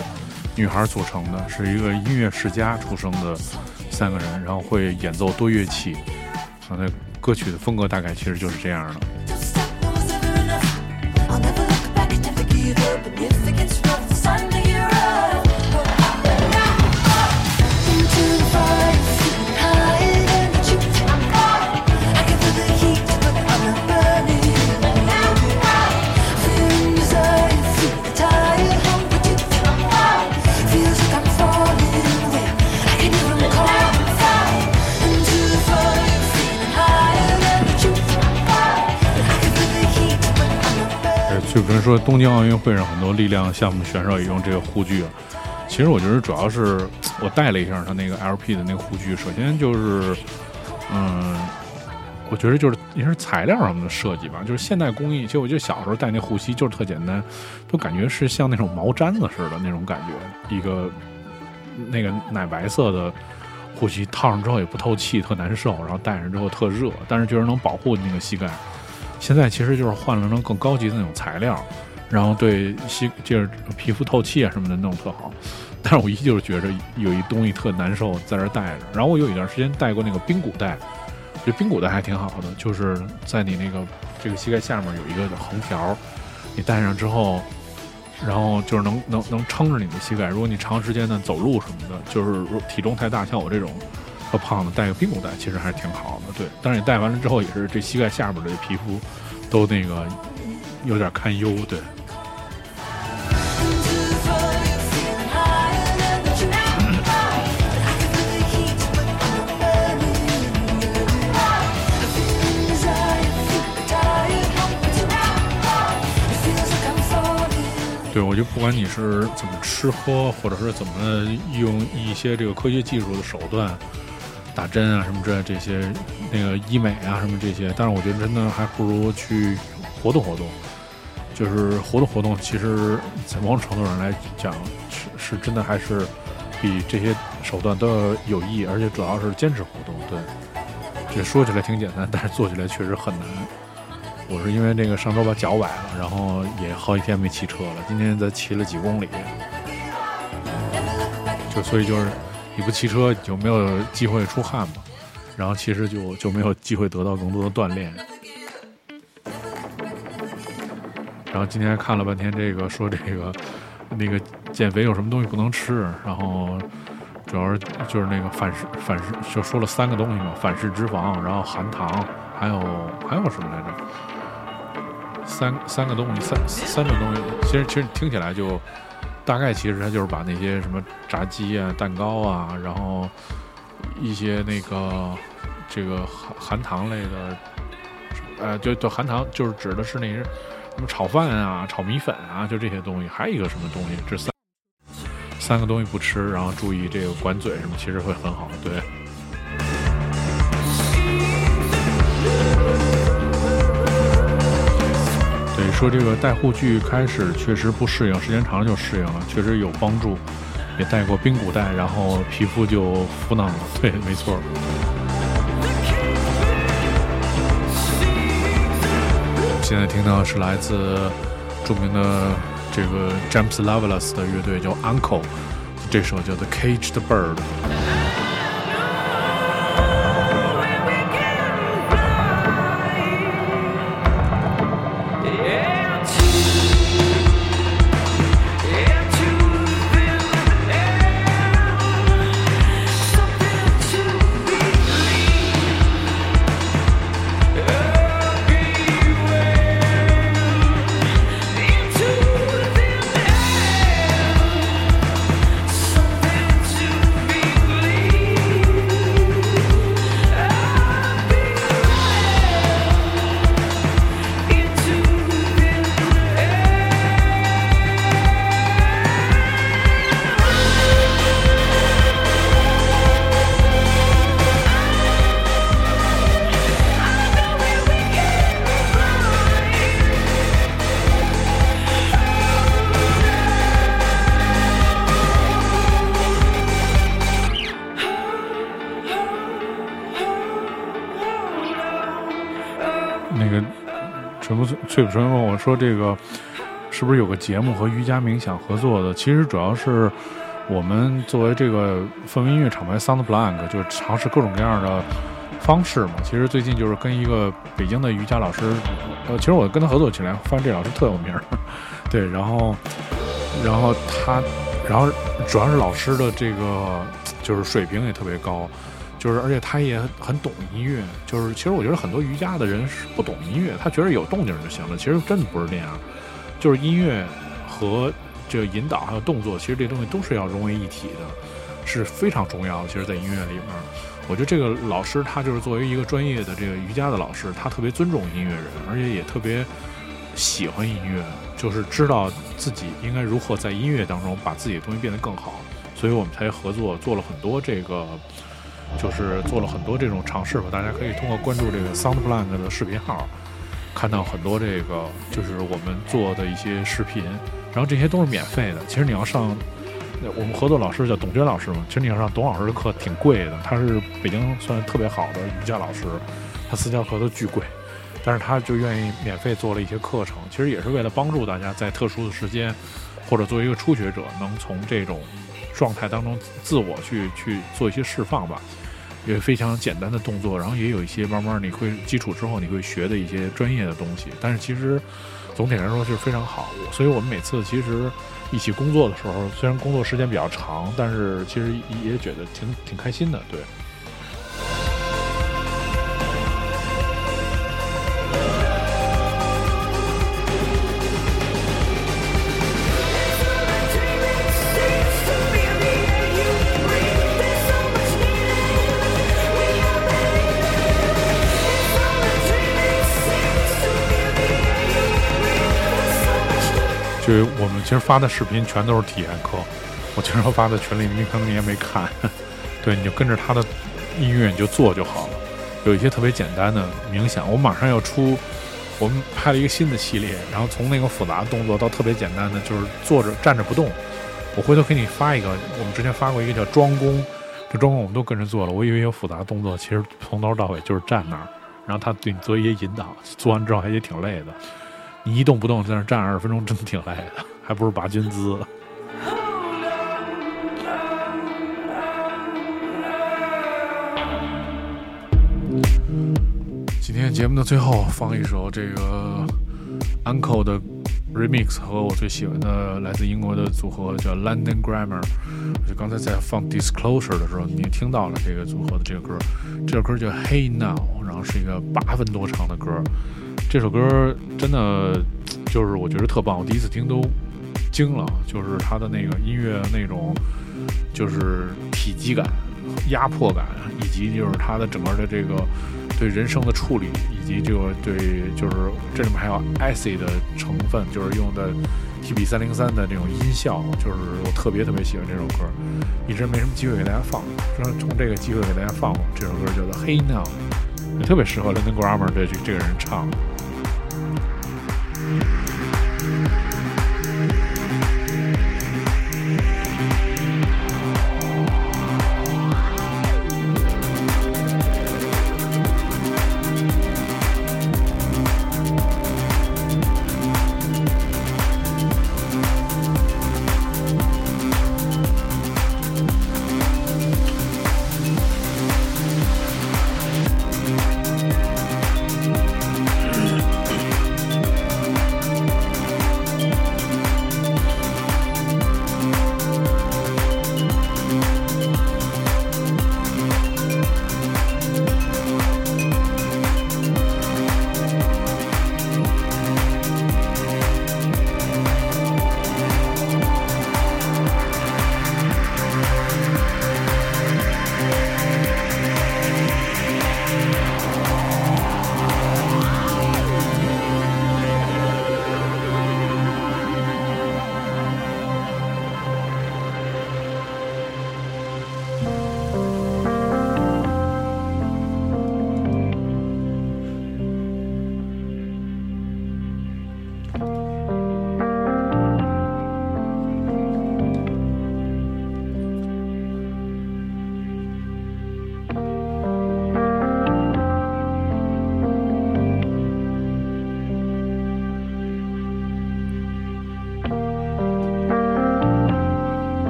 女孩组成的，是一个音乐世家出生的三个人，然后会演奏多乐器。啊，那歌曲的风格大概其实就是这样的。说东京奥运会上很多力量项目选手也用这个护具啊。其实我觉得主要是我戴了一下它那个 LP 的那个护具，首先就是，嗯，我觉得就是也是材料上的设计吧，就是现代工艺。其实我觉得小时候戴那护膝就是特简单，都感觉是像那种毛毡子似的那种感觉，一个那个奶白色的护膝套上之后也不透气，特难受，然后戴上之后特热，但是就是能保护那个膝盖。现在其实就是换了那种更高级的那种材料，然后对膝就是皮肤透气啊什么的弄特好。但是我依旧是觉着有一东西特难受，在这儿戴着。然后我有一段时间戴过那个冰骨带，这冰骨带还挺好的，就是在你那个这个膝盖下面有一个横条，你戴上之后，然后就是能能能撑着你的膝盖。如果你长时间的走路什么的，就是体重太大，像我这种胖子戴个髌骨带其实还是挺好的。对但是你戴完了之后也是这膝盖下边的皮肤都那个有点堪忧对。对我就不管你是怎么吃喝或者是怎么用一些这个科学技术的手段打针啊什么之类这些那个医美啊什么这些，但是我觉得真的还不如去活动活动。就是活动活动，其实在某种程度上来讲，是是真的还是比这些手段都要有益，而且主要是坚持活动。对，这说起来挺简单，但是做起来确实很难。我是因为那个上周把脚崴了，然后也好几天没骑车了，今天才骑了几公里，就所以就是你不骑车，你就没有机会出汗嘛，然后其实就就没有机会得到更多的锻炼。然后今天看了半天这个，说这个那个减肥有什么东西不能吃，然后主要是就是那个反式反式，就说了三个东西嘛，反式脂肪，然后含糖，还有还有什么来着？三三个东西，三三种东西，其实其实听起来就大概其实它就是把那些什么炸鸡啊、蛋糕啊，然后一些那个这个含含糖类的，呃，就就含糖就是指的是那些什么炒饭啊、炒米粉啊，就这些东西。还有一个什么东西，这三三个东西不吃，然后注意这个管嘴什么，其实会很好。对。说这个戴护具开始确实不适应，时间长了就适应了，确实有帮助。也戴过冰骨带，然后皮肤就浮囊了。对，没错。现在听到是来自著名的这个 James Loveless 的乐队叫 Uncle，这首叫做《Caged Bird》。纯不翠不纯问我说：“这个是不是有个节目和瑜伽冥想合作的？”其实主要是我们作为这个氛围音乐厂牌 Sound Blank，就是尝试各种各样的方式嘛。其实最近就是跟一个北京的瑜伽老师，呃，其实我跟他合作起来，发现这老师特有名儿，对，然后然后他，然后主要是老师的这个就是水平也特别高。就是，而且他也很懂音乐。就是，其实我觉得很多瑜伽的人是不懂音乐，他觉得有动静就行了。其实真的不是这样，就是音乐和这个引导还有动作，其实这东西都是要融为一体的，是非常重要的。其实，在音乐里面，我觉得这个老师他就是作为一个专业的这个瑜伽的老师，他特别尊重音乐人，而且也特别喜欢音乐，就是知道自己应该如何在音乐当中把自己的东西变得更好。所以我们才合作做了很多这个。就是做了很多这种尝试吧。大家可以通过关注这个 SoundPlan 的视频号，看到很多这个就是我们做的一些视频，然后这些都是免费的。其实你要上我们合作老师叫董娟老师嘛，其实你要上董老师的课挺贵的，他是北京算特别好的瑜伽老师，他私教课都巨贵，但是他就愿意免费做了一些课程，其实也是为了帮助大家在特殊的时间，或者作为一个初学者，能从这种状态当中自我去去做一些释放吧。也非常简单的动作，然后也有一些慢慢你会基础之后你会学的一些专业的东西，但是其实总体来说是非常好。所以我们每次其实一起工作的时候，虽然工作时间比较长，但是其实也觉得挺挺开心的，对。就是我们其实发的视频全都是体验课，我经常发在群里，你可能你也没看，对，你就跟着他的音乐你就做就好了。有一些特别简单的冥想，我马上要出，我们拍了一个新的系列，然后从那个复杂的动作到特别简单的，就是坐着站着不动。我回头给你发一个，我们之前发过一个叫庄功，这庄功我们都跟着做了。我以为有复杂的动作，其实从头到尾就是站那儿，然后他对你做一些引导，做完之后还也挺累的。你一动不动在那站二十分钟，真的挺累的，还不如拔军姿。今天节目的最后放一首这个 Uncle 的 remix 和我最喜欢的来自英国的组合叫 London Grammar。就刚才在放 Disclosure 的时候，你也听到了这个组合的这个歌，这首歌叫 Hey Now，然后是一个八分多长的歌。这首歌真的就是我觉得特棒，我第一次听都惊了，就是它的那个音乐那种就是体积感、压迫感，以及就是它的整个的这个对人声的处理，以及这个对就是这里面还有 acid 的成分，就是用的 TB 三零三的这种音效，就是我特别特别喜欢这首歌，一直没什么机会给大家放，说从这个机会给大家放这首歌叫做《Hey Now》，特别适合 London Grammar 这这个人唱。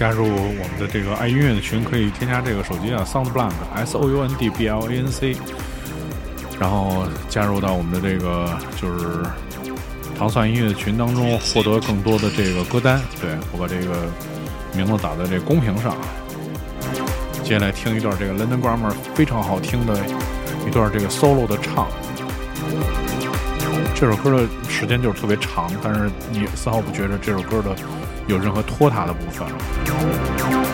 加入我们的这个爱音乐的群，可以添加这个手机啊，SoundBlank S O U N D B L A N C，然后加入到我们的这个就是糖蒜音乐的群当中，获得更多的这个歌单。对我把这个名字打在这公屏上。接下来听一段这个 London Grammar 非常好听的一段这个 solo 的唱。这首歌的时间就是特别长，但是你丝毫不觉得这首歌的有任何拖沓的部分。